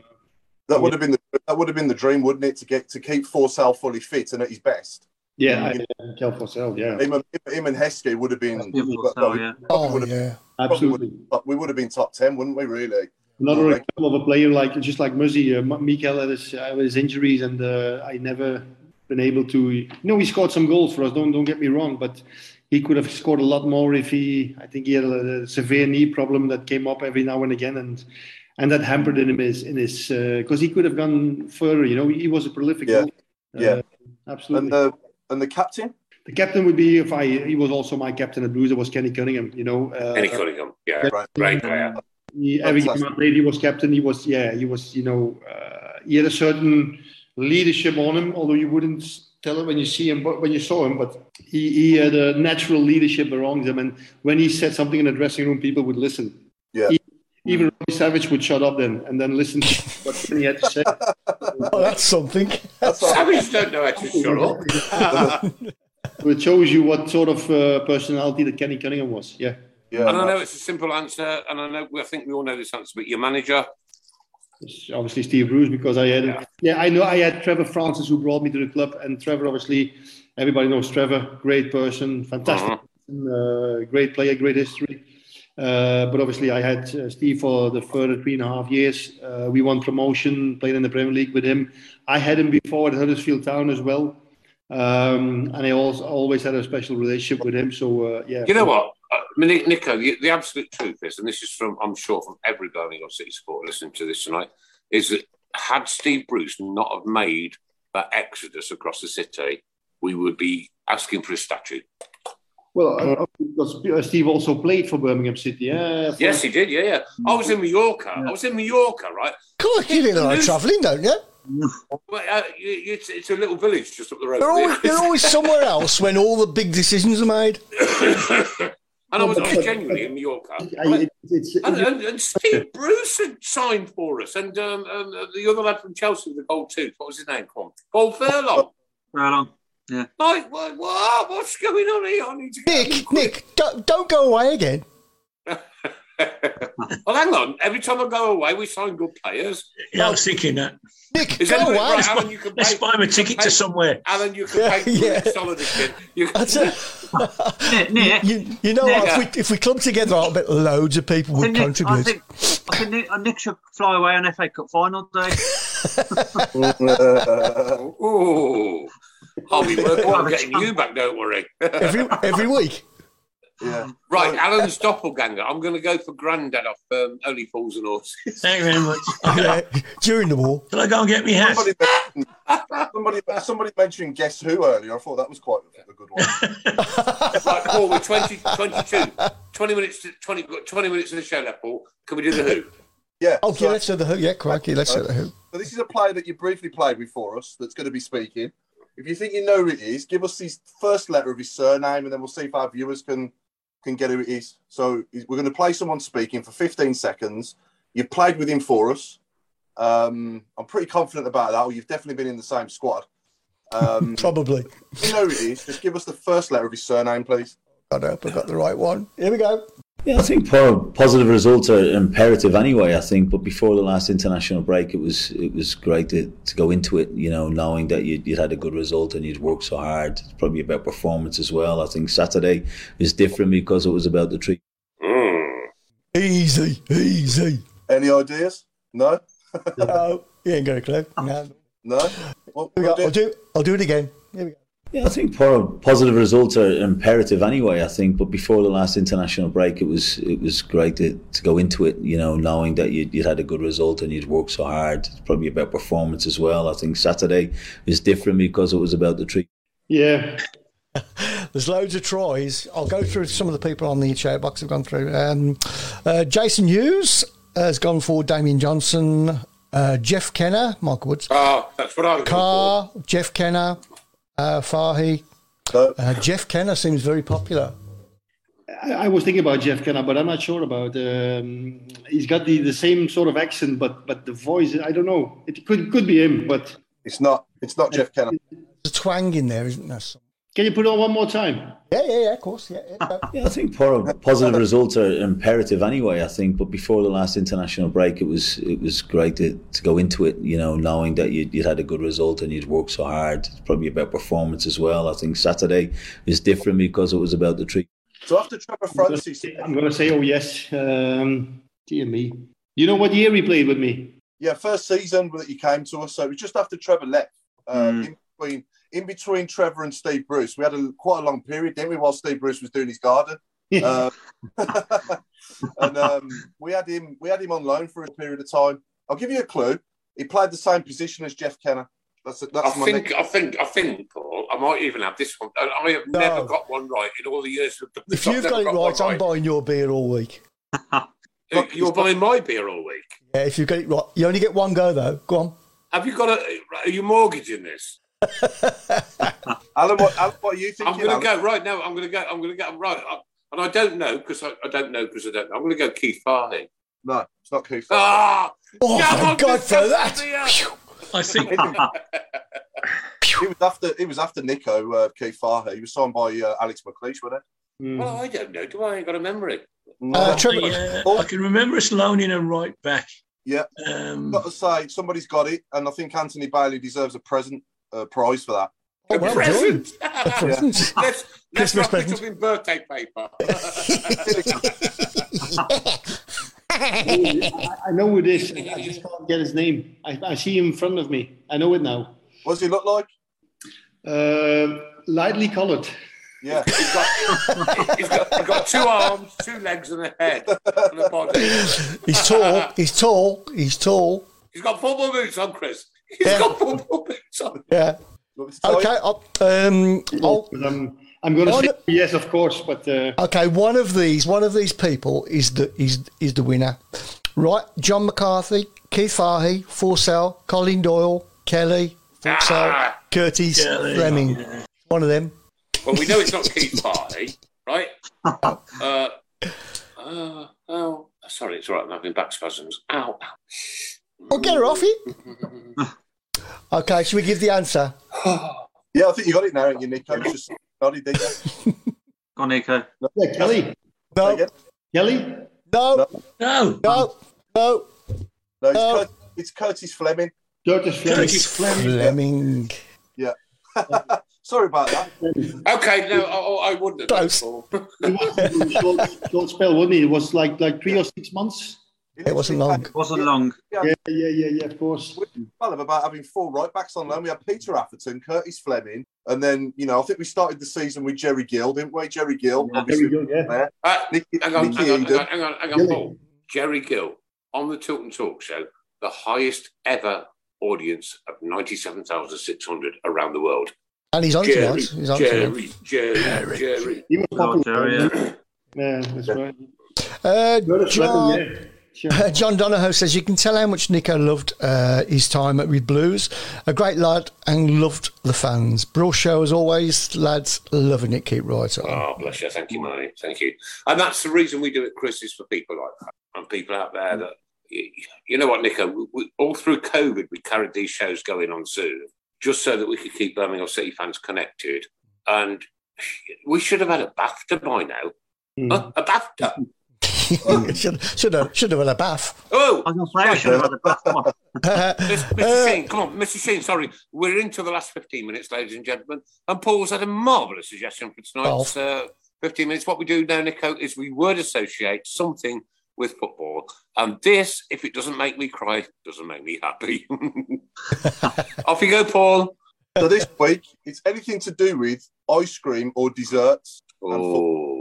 That would have been the that would have been the dream, wouldn't it, to get to keep Forssell fully fit and at his best. yeah, I, uh, Kel Forssell, yeah, Him and, him and Heskey would have been. Yeah, Forssell, well, yeah. Oh, yeah. probably would absolutely. have- we would have been top ten, wouldn't we? Really? Another Right. example of a player like just like Muzzy, uh, M- Mikael had his, uh, his injuries, and uh, I never been able to. You know, he scored some goals for us. Don't don't get me wrong, but he could have scored a lot more if he. I think he had a, severe knee problem that came up every now and again, and and that hampered him in his in his because he could have gone further. You know, he was a prolific. Yeah. goal. Yeah. Uh, absolutely. And the and the captain. the captain would be if I. He was also my captain at Blues. It was Kenny Cunningham. You know. Uh, Kenny Cunningham, yeah, Right. great player. He, every game Fantastic. I played, he was captain. He was, yeah, he was, you know, uh, he had a certain leadership on him, although you wouldn't tell it when you see him, but when you saw him, but he, he had a natural leadership around him. And when he said something in the dressing room, people would listen. Yeah. He- even Robbie Savage would shut up then and then listen to what he had to say. (laughs) Oh, that's something. That's (laughs) all. Savage don't know how to shut up. So (laughs) it shows you what sort of uh, personality that Kenny Cunningham was. Yeah. Yeah. And I know it's a simple answer, and I know I think we all know this answer, but your manager, It's obviously Steve Bruce because I had Yeah. yeah. I know I had Trevor Francis who brought me to the club and Trevor obviously everybody knows Trevor great person fantastic uh, great player great history. Uh, but obviously I had uh, Steve for the further three and a half years. Uh, we won promotion played in the Premier League with him. I had him before at Huddersfield Town as well. Um, and I also always had a special relationship with him so uh, yeah. You know what, Nick- Nico, the, the absolute truth is, and this is from I'm sure from every Birmingham City supporter listening to this tonight, is that had Steve Bruce not have made that exodus across the city, we would be asking for a statue. well uh, because uh, Steve also played for Birmingham City uh, for- Yes, he did. Yeah, yeah. I was in Mallorca. I was in Mallorca, right? God, you do a lot of travelling, don't you? (laughs) Well, uh, it's, it's a little village just up the road. You're always, (laughs) you're always somewhere else when all the big decisions are made. (laughs) and I was, I was genuinely in Mallorca. I, right? it's, And, and, and Steve Bruce had signed for us, and um, um, the other lad from Chelsea with the gold tooth. What was his name? Come on, Paul Furlong. Furlong. Yeah. Like, what, what, what's going on here? I need to Nick, Nick, don't, don't go away again. (laughs) (laughs) Well, hang on. Every time I go away, we sign good players. Yeah, I was thinking that. Nick, Is go anybody- away. right, Alan, you can Let's pay- buy him a ticket can to somewhere. Alan, you can (laughs) Yeah, pay for yeah. the solid again. You, (laughs) That's it. Nick, Nick, You, you know Nick, what? If we, if we club together, I bet loads of people I would think Nick, I contribute. think, I think Nick, uh, Nick should fly away on FA Cup final day. oh, I'll be working We'll on getting you back. Don't worry. every every week. Yeah. Right, Alan's doppelganger. I'm going to go for Grandad off um, Only Fools and Horses. (laughs) Thank you very much. Yeah, during the war. Can I go and get me hat? Somebody mentioned, somebody, somebody mentioned Guess Who earlier. I thought that was quite a good one. (laughs) right, Paul, we're 20, 22. 20 minutes, to, 20, 20 minutes of the show left, Paul. Can we do the Who? Yeah. Okay, so- let's do the who. Yeah, crikey, let's do the who. So this is a player that you briefly played with for us that's going to be speaking. If you think you know who it is, give us his first letter of his surname, and then we'll see if our viewers can can get who it is. So we're going to play someone speaking for 15 seconds. You've played with him for us. Um, I'm pretty confident about that. Or you've definitely been in the same squad. Um, (laughs) Probably. you know who it is. Just give us the first letter of his surname, please. I hope I got the right one. Here we go. Yeah, I think positive results are imperative anyway. I think, but before the last international break, it was it was great to, to go into it, you know, knowing that you'd, you'd had a good result and you'd worked so hard. It's probably about performance as well. I think Saturday is different because it was about the three. Mm. Easy, easy. Any ideas? No. (laughs) No, you ain't got a clue. (laughs) No. No. What, Here we go. what do- I'll do. I'll do it again. Here we go. Yeah, I think positive results are imperative anyway. I think, but before the last international break, it was it was great to, to go into it, you know, knowing that you'd, you'd had a good result and you'd worked so hard. It's probably about performance as well. I think Saturday is different because it was about the three. Yeah. (laughs) There's loads of tries. I'll go through some of the people on the chat box. I've gone through. Um, uh, Jason Hughes has gone for Damien Johnson. Uh, Jeff Kenna, Michael Woods. Oh, that's what I was Carr, Jeff Kenna, uh, Fahey. Uh, Jeff Kenna seems very popular. I, I was thinking about Jeff Kenna, but I'm not sure about. Um, he's got the, the same sort of accent, but but the voice, I don't know. It could could be him, but it's not. It's not Jeff Kenna. There's a twang in there, isn't there? Can you put it on one more time? Yeah, yeah, yeah. Of course, yeah. yeah. Yeah, I think positive results are imperative anyway. I think, but before the last international break, it was it was great to, to go into it, you know, knowing that you'd, you'd had a good result and you'd worked so hard. It's probably about performance as well. I think Saturday is different because it was about the three. So after Trevor Francis, I'm going to say, oh yes. Um, dear me. You know what year he played with me? yeah, first season that he came to us, so it was just after Trevor left. Um, in between, in between Trevor and Steve Bruce, we had a quite a long period, didn't we? While Steve Bruce was doing his garden, uh, (laughs) and um, we had him, we had him on loan for a period of time. I'll give you a clue. He played the same position as Jeff Kenna. That's that's I my think, next- I think, I think, Paul. I might even have this one. I I have No. never got one right in all the years. of the- If you've never got it one right, I'm buying your beer all week. (laughs) You're buying my beer all week. Yeah, if you've got it right. You only get one go, though. Go on. Have you got a? Are you mortgaging this? Alan, what, Alan, what are you thinking? I'm going to go right now. I'm going to go. I'm going to go. I'm right. I, and I don't know because I, I don't know because I don't know. I'm going to go Keith Farley. No, it's not Keith. Ah! Oh, Yeah, thank I'm God just for that. to the, I see. It was after it was after Nico uh, Keith Fahey. He was signed by uh, Alex McLeish, wasn't Hmm. Well, I don't know. Do I? I ain't got a memory. it? Uh, Trevor, I, uh, I can remember us loaning a right back. Yeah, Um, got to say somebody's got it, and I think Anthony Bailey deserves a present uh, prize for that. oh, well present. (laughs) A present. let's let's Christmas wrap it up in birthday paper. I, (laughs) I know who it is. I just can't get his name. I, I see him in front of me. I know it now. What does he look like? Uh, lightly coloured. Yeah, he's got, he's got he's got two arms, two legs, and a head and a body. He's tall. He's tall. He's tall. He's got football boots on, Chris. He's Yeah. got football boots on. Yeah. Okay. I'll, um. I'll, But I'm, I'm going to say the- yes, of course. But uh, Okay, one of these, one of these people is the is is the winner, right? John McCarthy, Keith Fahey, Forssell, Colin Doyle, Kelly, Forssell, Ah. Curtis, Kelly. Fleming. One of them. Well, we know it's not Keith Farley, right? (laughs) Uh, uh, oh, sorry, it's all right. I'm having back spasms. Ow. Well, get her off it. (laughs) Okay, should we give the answer? (gasps) Yeah, I think you got it now, you, Nico? It's just nodded, didn't you? (laughs) Go on, Nico. Yeah, Kelly. No, Kelly. no, No. no, no. No, it's, No. Cur- it's Curtis Fleming. Curtis Fleming. Curtis Fleming. Fleming. Yeah. (laughs) Sorry about that. Okay, no, I, I wouldn't have. done Close. Paul. He was a short, short spell, wasn't he? It was like like three or six months. It wasn't long. It Wasn't long. Yeah. Yeah, yeah, yeah, yeah. Of course. Well, about having four right backs on loan. We had Peter Atherton, Curtis Fleming, and then you know I think we started the season with Jerry Gill, didn't we? Jerry Gill, There obviously. we go. Yeah. Uh, Nicky, hang on, hang on, hang on, hang on, hang on, Gilly. Paul. Jerry Gill on the Tilton Talk Show, the highest ever audience of 97,600 around the world. And he's on Jerry, tonight. He's on tonight. Jerry, Jerry, Jerry. He was popular. Jerry, yeah, that's right. Uh, John, Fleming, yeah. Sure. Uh, John Donahoe says you can tell how much Nico loved uh, his time at with Blues. A great lad and loved the fans. Brawl show as always, lads. Loving it. Keep right on. Oh, bless you. Thank you, Marty. Thank you. And that's the reason we do it, Chris, is for people like that and people out there that, y- you know what, Nico, we, we, all through COVID, we carried these shows going on Zoom just so that we could keep Birmingham City fans connected. And we should have had a BAFTA by now. Huh? A BAFTA. (laughs) should, should have should have had a bath. Oh, I was going to say I should have had a bath. Come on. (laughs) Miss- Mr. Sheen, come on, Mr. Sheen, sorry. We're into the last 15 minutes, ladies and gentlemen. And Paul's had a marvellous suggestion for tonight's uh, 15 minutes. What we do now, Nico, is we word associate something with football. And this, if it doesn't make me cry, doesn't make me happy. (laughs) Off you go, Paul. So this week, it's anything to do with ice cream or desserts. And Oh,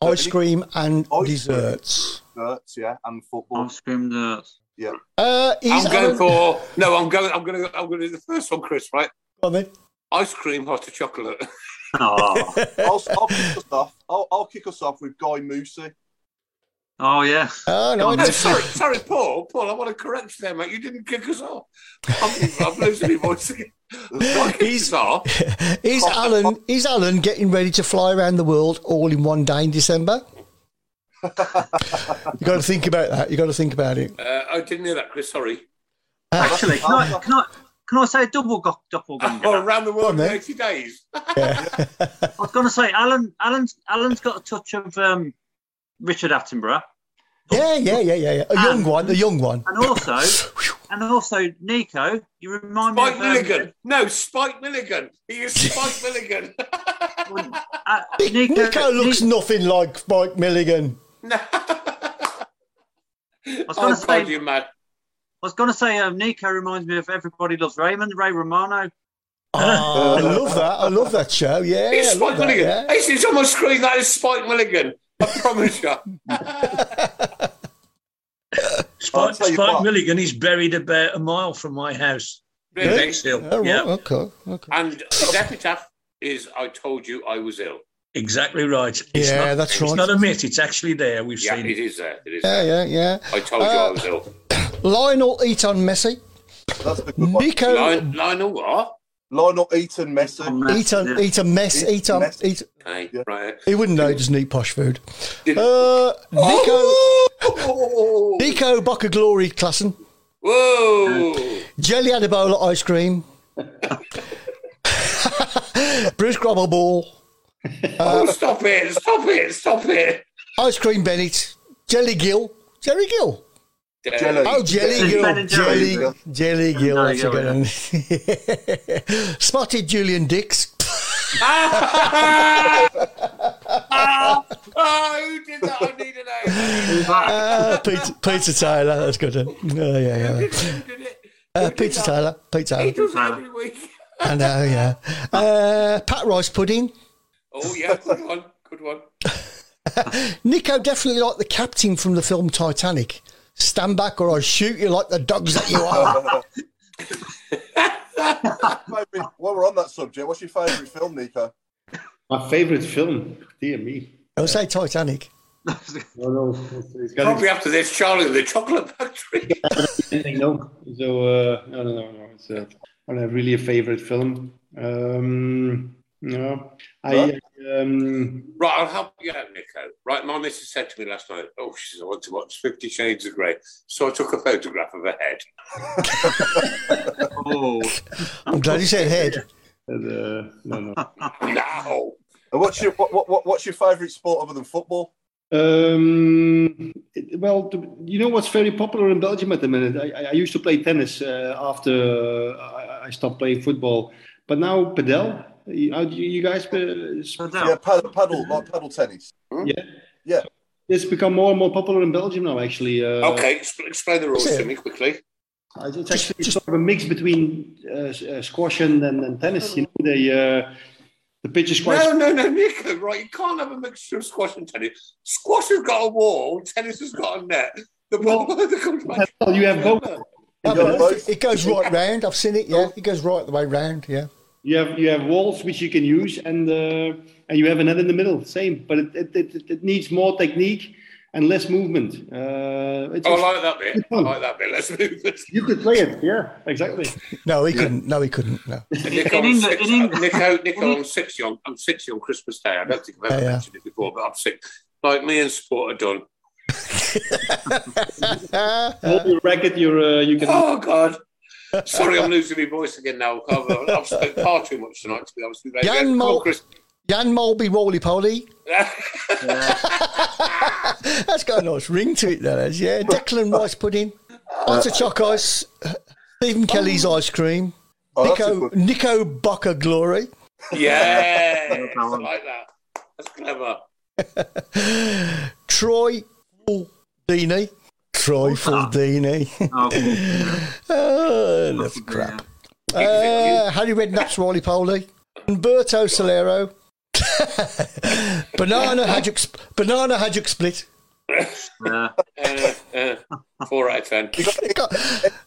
Ice cream and Ice desserts. desserts, yeah, and football. Ice cream nuts. Yeah. Uh, he's I'm going Alan- for no. I'm going. I'm going to. I'm going to do the first one, Chris. Right? Go on then. Ice cream, hot chocolate. Oh, I'll, (laughs) I'll kick us off. I'll, I'll kick us off with Guy Moosey. Oh yeah. Oh no, No, sorry, sorry, Paul. Paul, I want to correct you there, mate. You didn't kick us off. I'm, I'm losing my voice again. I kicked off. (laughs) is Alan is Alan getting ready to fly around the world all in one day in December? you got to think about that. You got to think about it. Uh, I didn't hear that, Chris. Sorry. Actually, can I can I can I say a double go- doppelganger? (laughs) Oh, around the world in then. 80 days. Yeah. (laughs) I was going to say Alan Alan's Alan's got a touch of um, Richard Attenborough, yeah, yeah, yeah, yeah, yeah. A young one, a young one. and also (laughs) and also Nico. You remind me Spike of um, Milligan. No, Spike Milligan. He is Spike (laughs) Milligan. (laughs) uh, Nico, Nico, looks Ni- nothing like Spike Milligan. I was oh, going to say you mad. I was going to say um, Nico reminds me of Everybody Loves Raymond, Ray Romano. Oh, I love that. I love that show. Yeah, It's Spike love that, Milligan. yeah. Hey, it's on my screen. That is Spike Milligan. I promise you. (laughs) Spike, you Spike. Milligan is buried about a mile from my house. in Really? Bexhill. Oh, right, Yeah, okay, okay. And his epitaph is I told you I was ill. exactly right. It's Yeah, not, that's It's right. not a myth. It's actually there. We've Yeah, seen it it. is there. It is Yeah, there. yeah, yeah. I told you I uh, was ill. (coughs) Lionel Eaton Messi. That's the good one. Nico Lion, Lionel what? Lionel Eaton Messi. Eaton Yeah. Eaton Mess Eaton Eaton Mess. Eaton. Okay, Yeah. right. He wouldn't know. He doesn't eat posh food. Did- Uh, Nico Oh! (laughs) Nico Boca Glory Klassen. Whoa! Jelly Adibola ice cream. (laughs) Bruce Grobble Ball. (laughs) oh, stop it! Stop it! Stop it! Ice cream Bennett. Jelly Gill. Jerry Gill. Jelly. Oh, Jelly Jelly Gill. Ben. Jelly, Jelly Gill. That's you a go, good one. (laughs) Spotted Julian Dix. oh, (laughs) oh, who did that? I need to know. Uh, Peter, Peter Taylor. That's good. one. Oh, yeah, yeah. Who did it? Uh, Peter Taylor. Peter He Taylor. does it every week. I know, yeah. Uh, Pat Rice Pudding. Oh yeah, good one, good one. (laughs) Nico definitely like the captain from the film Titanic. Stand back or I'll shoot you like the dogs that you are. (laughs) Favourite- While we're on that subject, what's your favourite film, Nico? My favourite film. Dear me. I'll say Titanic. (laughs) No, no. It's, it's got Probably after this, Charlie and the Chocolate Factory. (laughs) no. So uh, no, no, no, no. It's uh, not really a favorite film. Um, no, I um, Right, I'll help you out, Nico. Right, my missus said to me last night, "Oh, she said I want to watch Fifty Shades of Grey," so I took a photograph of her head. (laughs) Oh, I'm glad you said head. And, uh, no, no. no. And what's your what, what, what's your favourite sport other than football? Um, well, you know what's very popular in Belgium at the minute? I, I- I used to play tennis uh, after uh, I, I stopped playing football, but now padel. You- How do you, you guys? Uh, Yeah, paddle, paddle like paddle tennis. Yeah, yeah. It's become more and more popular in Belgium now. Actually. Uh, Okay, explain the rules to me quickly. Uh, It's actually sort of a mix between uh, uh, squash and, and, and tennis. You know, they uh, the pitch is quite. No, no, no, Nico, right? You can't have a mixture of squash and tennis. Squash has got a wall, tennis has got a net. The ball, the comes Well, you have both. Oh, but it goes right round. I've seen it. Yeah, it goes right the way round. Yeah. You have you have walls which you can use, and uh, and you have a net in the middle. Same, but it it, it, it needs more technique and less movement. Uh, it's Oh, I like that bit. I like that bit. Let's move it. You could play it, yeah, exactly. No, he couldn't. No, he couldn't. No. Nico, In I'm England- six, in England- Nico, Nico, I'm sixty on I'm sixty on Christmas Day. I don't think I've ever Yeah, yeah. mentioned it before, but I'm sick. Like me and sport are done. (laughs) Hold your racket. You're uh, you can. Oh God. Sorry, I'm losing my voice again now. I've, I've spent far too much tonight to be honest with you. Jan, Come on, Mol- Chris. Jan Molby Wally Poly. (laughs) That's got a nice ring to it, that has. Yeah. Declan Rice pudding. Lots of choc ice. Stephen Kelly's ice cream. Oh, Nico, good- Nico Bucker Glory. Yeah, (laughs) I like that. That's clever. (laughs) Troy Dini. Troy Fuldini. oh, that's crap. Uh, Harry Redknapp's Wally Poly. Umberto Solero. (laughs) Banana Haddock, sp- banana Haddock split. Yeah. Uh, uh, four out of ten.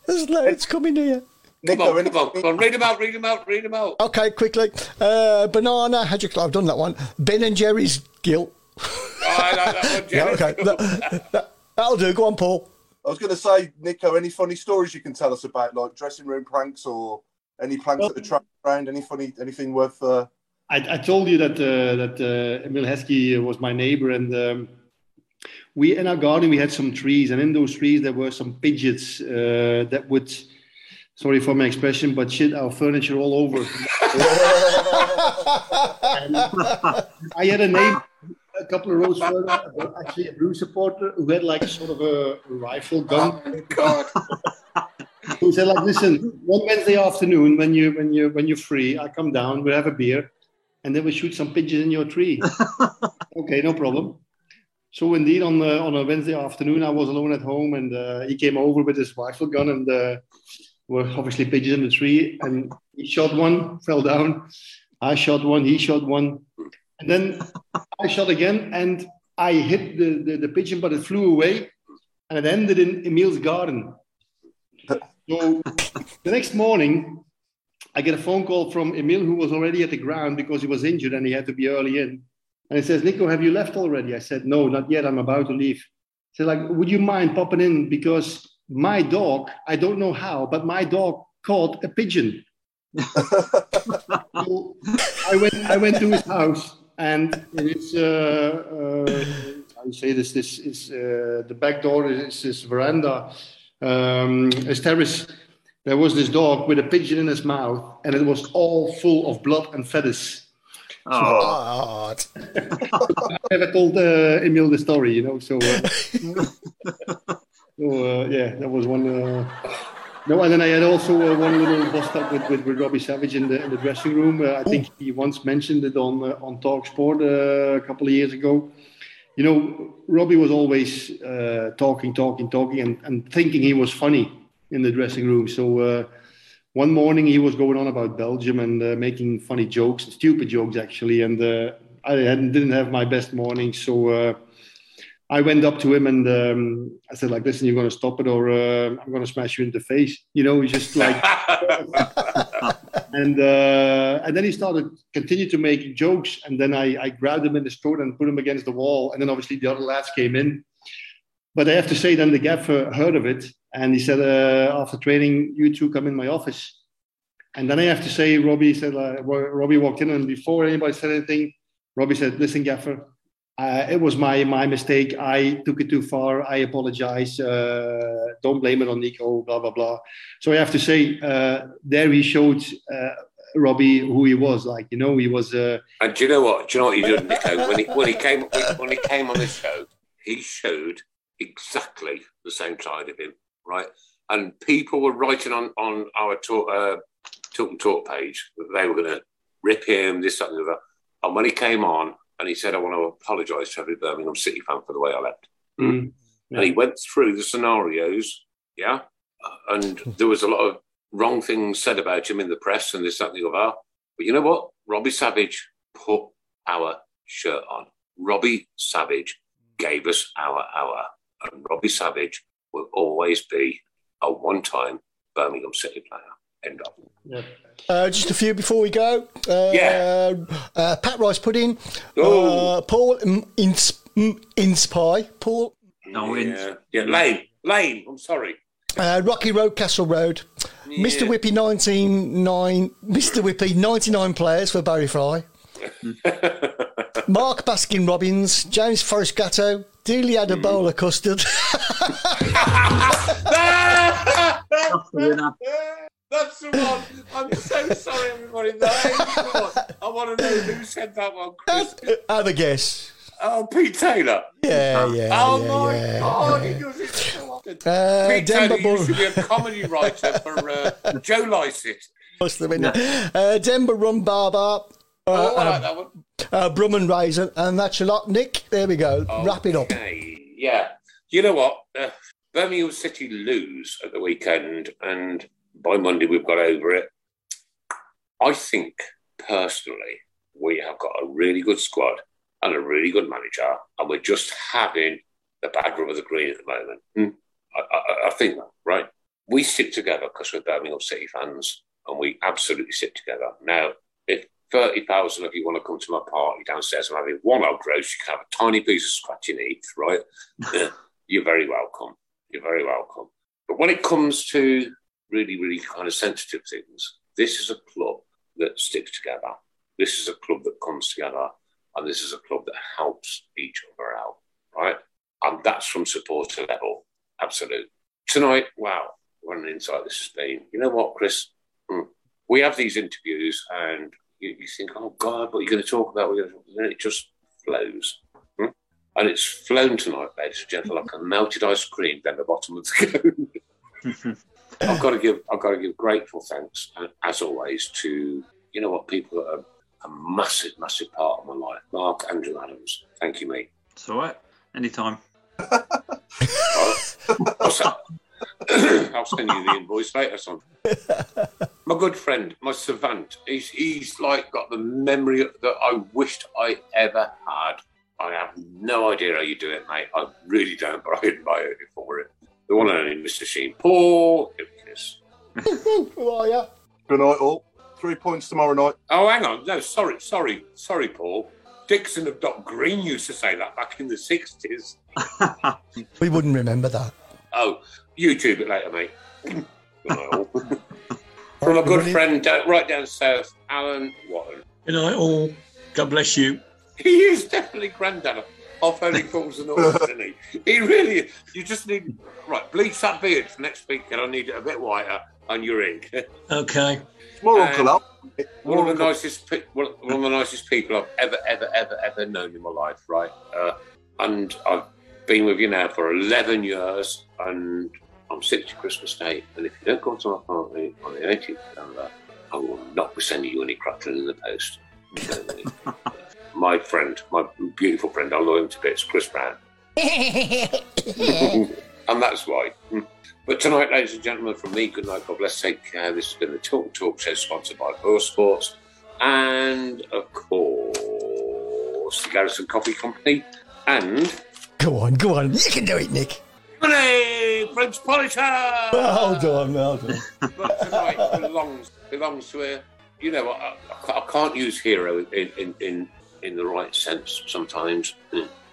There's loads coming here. Come on, come on, come on. Read them out, read them out, read them out. Okay, quickly. Uh, banana Haddock. I've done that one. Ben and Jerry's guilt. Oh, I like that one, (laughs) Yeah, okay. That, that, that'll do. Go on, Paul. I was going to say, Nico, any funny stories you can tell us about, like dressing room pranks or any pranks at the track ground? Any funny, anything worth? Uh... I, I told you that uh, that uh, Emile Heskey was my neighbor, and um, we in our garden we had some trees, and in those trees there were some pigeons uh, that would, sorry for my expression, but shit our furniture all over. (laughs) And I had a neighbor a couple of rows further, actually a blue supporter who had like sort of a rifle gun. Oh, God. Who said like, listen, one Wednesday afternoon when you when you when you're free, I come down, we'll have a beer, and then we shoot some pigeons in your tree. (laughs) okay, no problem. So indeed, on the, on a Wednesday afternoon, I was alone at home, and uh, he came over with his rifle gun, and uh, were obviously pigeons in the tree, and he shot one, fell down. I shot one, he shot one, and then I shot again, and I hit the, the, the pigeon, but it flew away, and it ended in Emile's garden. So the next morning, I get a phone call from Emile, who was already at the ground because he was injured and he had to be early in. And he says, Nico, have you left already? I said, no, not yet. I'm about to leave. He said, like, would you mind popping in? Because my dog, I don't know how, but my dog caught a pigeon. (laughs) so I went, I went to his house and it's, uh, uh, how you say this, this is, uh, the back door is this veranda, um, his terrace. There was this dog with a pigeon in his mouth and it was all full of blood and feathers. Oh. I (laughs) never told uh, Emile the story, you know. So, uh, (laughs) so uh, yeah, that was one. No, and then I had also uh, one little bust up with, with, with Robbie Savage in the in the dressing room. Uh, I think he once mentioned it on uh, on Talk Sport uh, a couple of years ago. You know, Robbie was always uh, talking, talking, talking, and, and thinking he was funny in the dressing room. So. Uh, one morning he was going on about Belgium and making funny jokes, stupid jokes actually, and I didn't have my best morning, so I went up to him and um, I said like, "Listen, you're going to stop it, or uh, I'm going to smash you in the face." You know, he's just like, (laughs) and uh, and then he started continued to make jokes, and then I, I grabbed him in his throat and put him against the wall, and then obviously the other lads came in. But I have to say, then the gaffer heard of it, and he said, uh, after training, you two come in my office. And then I have to say, Robbie said, uh, Robbie walked in, and before anybody said anything, Robbie said, "Listen, gaffer, uh, it was my my mistake. I took it too far. I apologize. Uh, don't blame it on Nico. Blah blah blah." So I have to say, uh, there he showed uh, Robbie who he was. Like you know, he was. Uh, And do you know what? Do you know what he did, Nico? When he when he came when he came on the show, he showed exactly the same side of him, right? And people were writing on on our talk uh, talk and talk page that they were going to rip him, this, that, and the other. And when he came on and he said, "I want to apologise to every Birmingham City fan for the way I left," mm, and he went through the scenarios, yeah, and there was a lot of wrong things said about him in the press and this, that, and the other. But you know what? Robbie Savage put our shirt on. Robbie Savage gave us our hour, and Robbie Savage will always be a one-time Birmingham City player. End of. yeah. Uh, just a few before we go. Uh, Yeah. Uh, Pat Rice pudding. Oh. Uh, Paul M- Ins- M- Inspy. Paul. No, Yeah, yeah, Lane, Lane. I'm sorry. Uh, Rocky Road, Castle Road. Mr. Whippy 19, nine, Mr. Whippy 99 players for Barry Fry. (laughs) Mark Baskin Robbins, James Forrest Gatto, Delia bowl of Custard. (laughs) That's the one. I'm so sorry, everybody. On. I want to know who said that one, Chris. Have a guess. Oh, Pete Taylor. Yeah, yeah, Oh yeah, my yeah. God, he does it so often. Uh, Pete Denver Taylor used to be a comedy writer for uh, Joe Lycett. Must have been. Uh, Denver Rum Barber. Uh, Oh, I like uh, that one. uh, Brum and Raisin, and that's a lot. Nick, there we go. Wrap it up. Yeah. You know what? Uh, Birmingham City lose at the weekend, and by Monday we've got over it. I think, personally, we have got a really good squad and a really good manager, and we're just having the bad rub of the green at the moment. Hmm. I, I, I think that, right? We stick together because we're Birmingham City fans, and we absolutely stick together. Now, if 30,000 of you want to come to my party downstairs and having one old roast, you can have a tiny piece of scratching eat, right? (laughs) (laughs) You're very welcome. You're very welcome. But when it comes to really, really kind of sensitive things, this is a club that sticks together. This is a club that comes together, and this is a club that helps each other out, right? And that's from supporter level, absolute. Tonight, wow, what an insight this has been. You know what, Chris? Hmm. We have these interviews, and you, you think, oh God, what are you going to talk about? We're going to, talk and it just flows. Hmm? And it's flown tonight, ladies and gentlemen, like a melted ice cream down the bottom of the cone. (laughs) (laughs) I've got to give I've got to give grateful thanks, uh, as always, to you know what people that are a massive, massive part of my life. Mark Andrew Adams, thank you, mate. It's all right. Anytime. (laughs) I'll, send, (clears throat) I'll send you the invoice later, son. (laughs) My good friend, my savant, he's, he's like got the memory that I wished I ever had. I have no idea how you do it, mate. I really don't, but I admire you for it. The one and only Mr. Sheen. Paul Hipkiss. Who are you? Good night, all. Three points tomorrow night. Oh, hang on. No, sorry, sorry, sorry, Paul. Dixon of Dock Green used to say that back in the 60s. (laughs) We wouldn't remember that. Oh, YouTube it later, mate. Good night, all. From a good friend uh, right down south, Alan Watton. Good night, all. God bless you. He is definitely granddad of Holy Calls and all, isn't he? He really. You just need, right, bleach that beard for next week, and I need it a bit whiter, and you're in. Okay. More And Uncle Al. One of the Uncle- nicest, pe- one one of the nicest people I've ever, ever, ever, ever known in my life, right? Uh, and I've been with you now for 11 years, and I'm 60 Christmas Day. And if you don't come to my party on the 18th of November, I will not be sending you any crackling in the post. (laughs) my friend, my beautiful friend, I love him to bits, Chris Browne. (laughs) and that's why. But tonight, ladies and gentlemen, from me, good night, God bless, take care. This has been the Talk Talk Show sponsored by Borough Sports and, of course, the Garrison Coffee Company and Go on, go on. You can do it, Nick. Money French Polisher. Hold on, hold on. But tonight belongs belongs to a, you know, I, I I can't use hero in, in, in, in the right sense sometimes.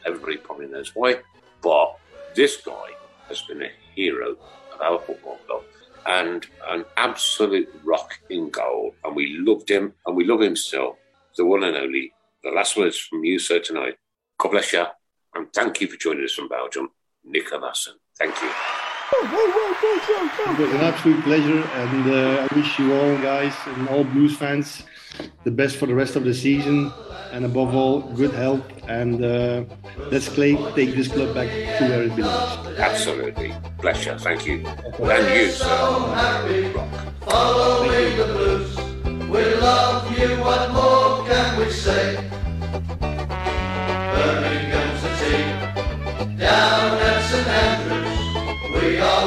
Everybody probably knows why. But this guy has been a hero of our football club and an absolute rock in goal. And we loved him and we love him still. The one and only. The last words from you, sir, tonight. God bless you. And thank you for joining us from Belgium, Nico Vaesen. Thank you. It was an absolute pleasure, and uh, I wish you all, guys, and all Blues fans, the best for the rest of the season, and above all, good health. And uh, let's play, take this club back to where it belongs. Absolutely. Bless you. Thank you. And you, sir. Following the blues, we love you. What more can we say? Birmingham's the team. Down at St Andrews, we are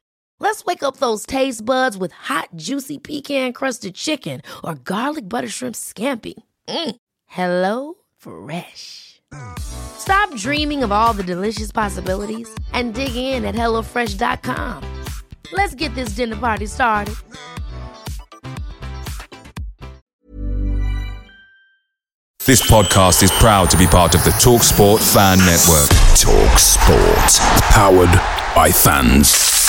Let's wake up those taste buds with hot, juicy pecan crusted chicken or garlic butter shrimp scampi. Mm. Hello Fresh. Stop dreaming of all the delicious possibilities and dig in at HelloFresh.com. Let's get this dinner party started. This podcast is proud to be part of the TalkSport Fan Network. Talk Sport. Powered by fans.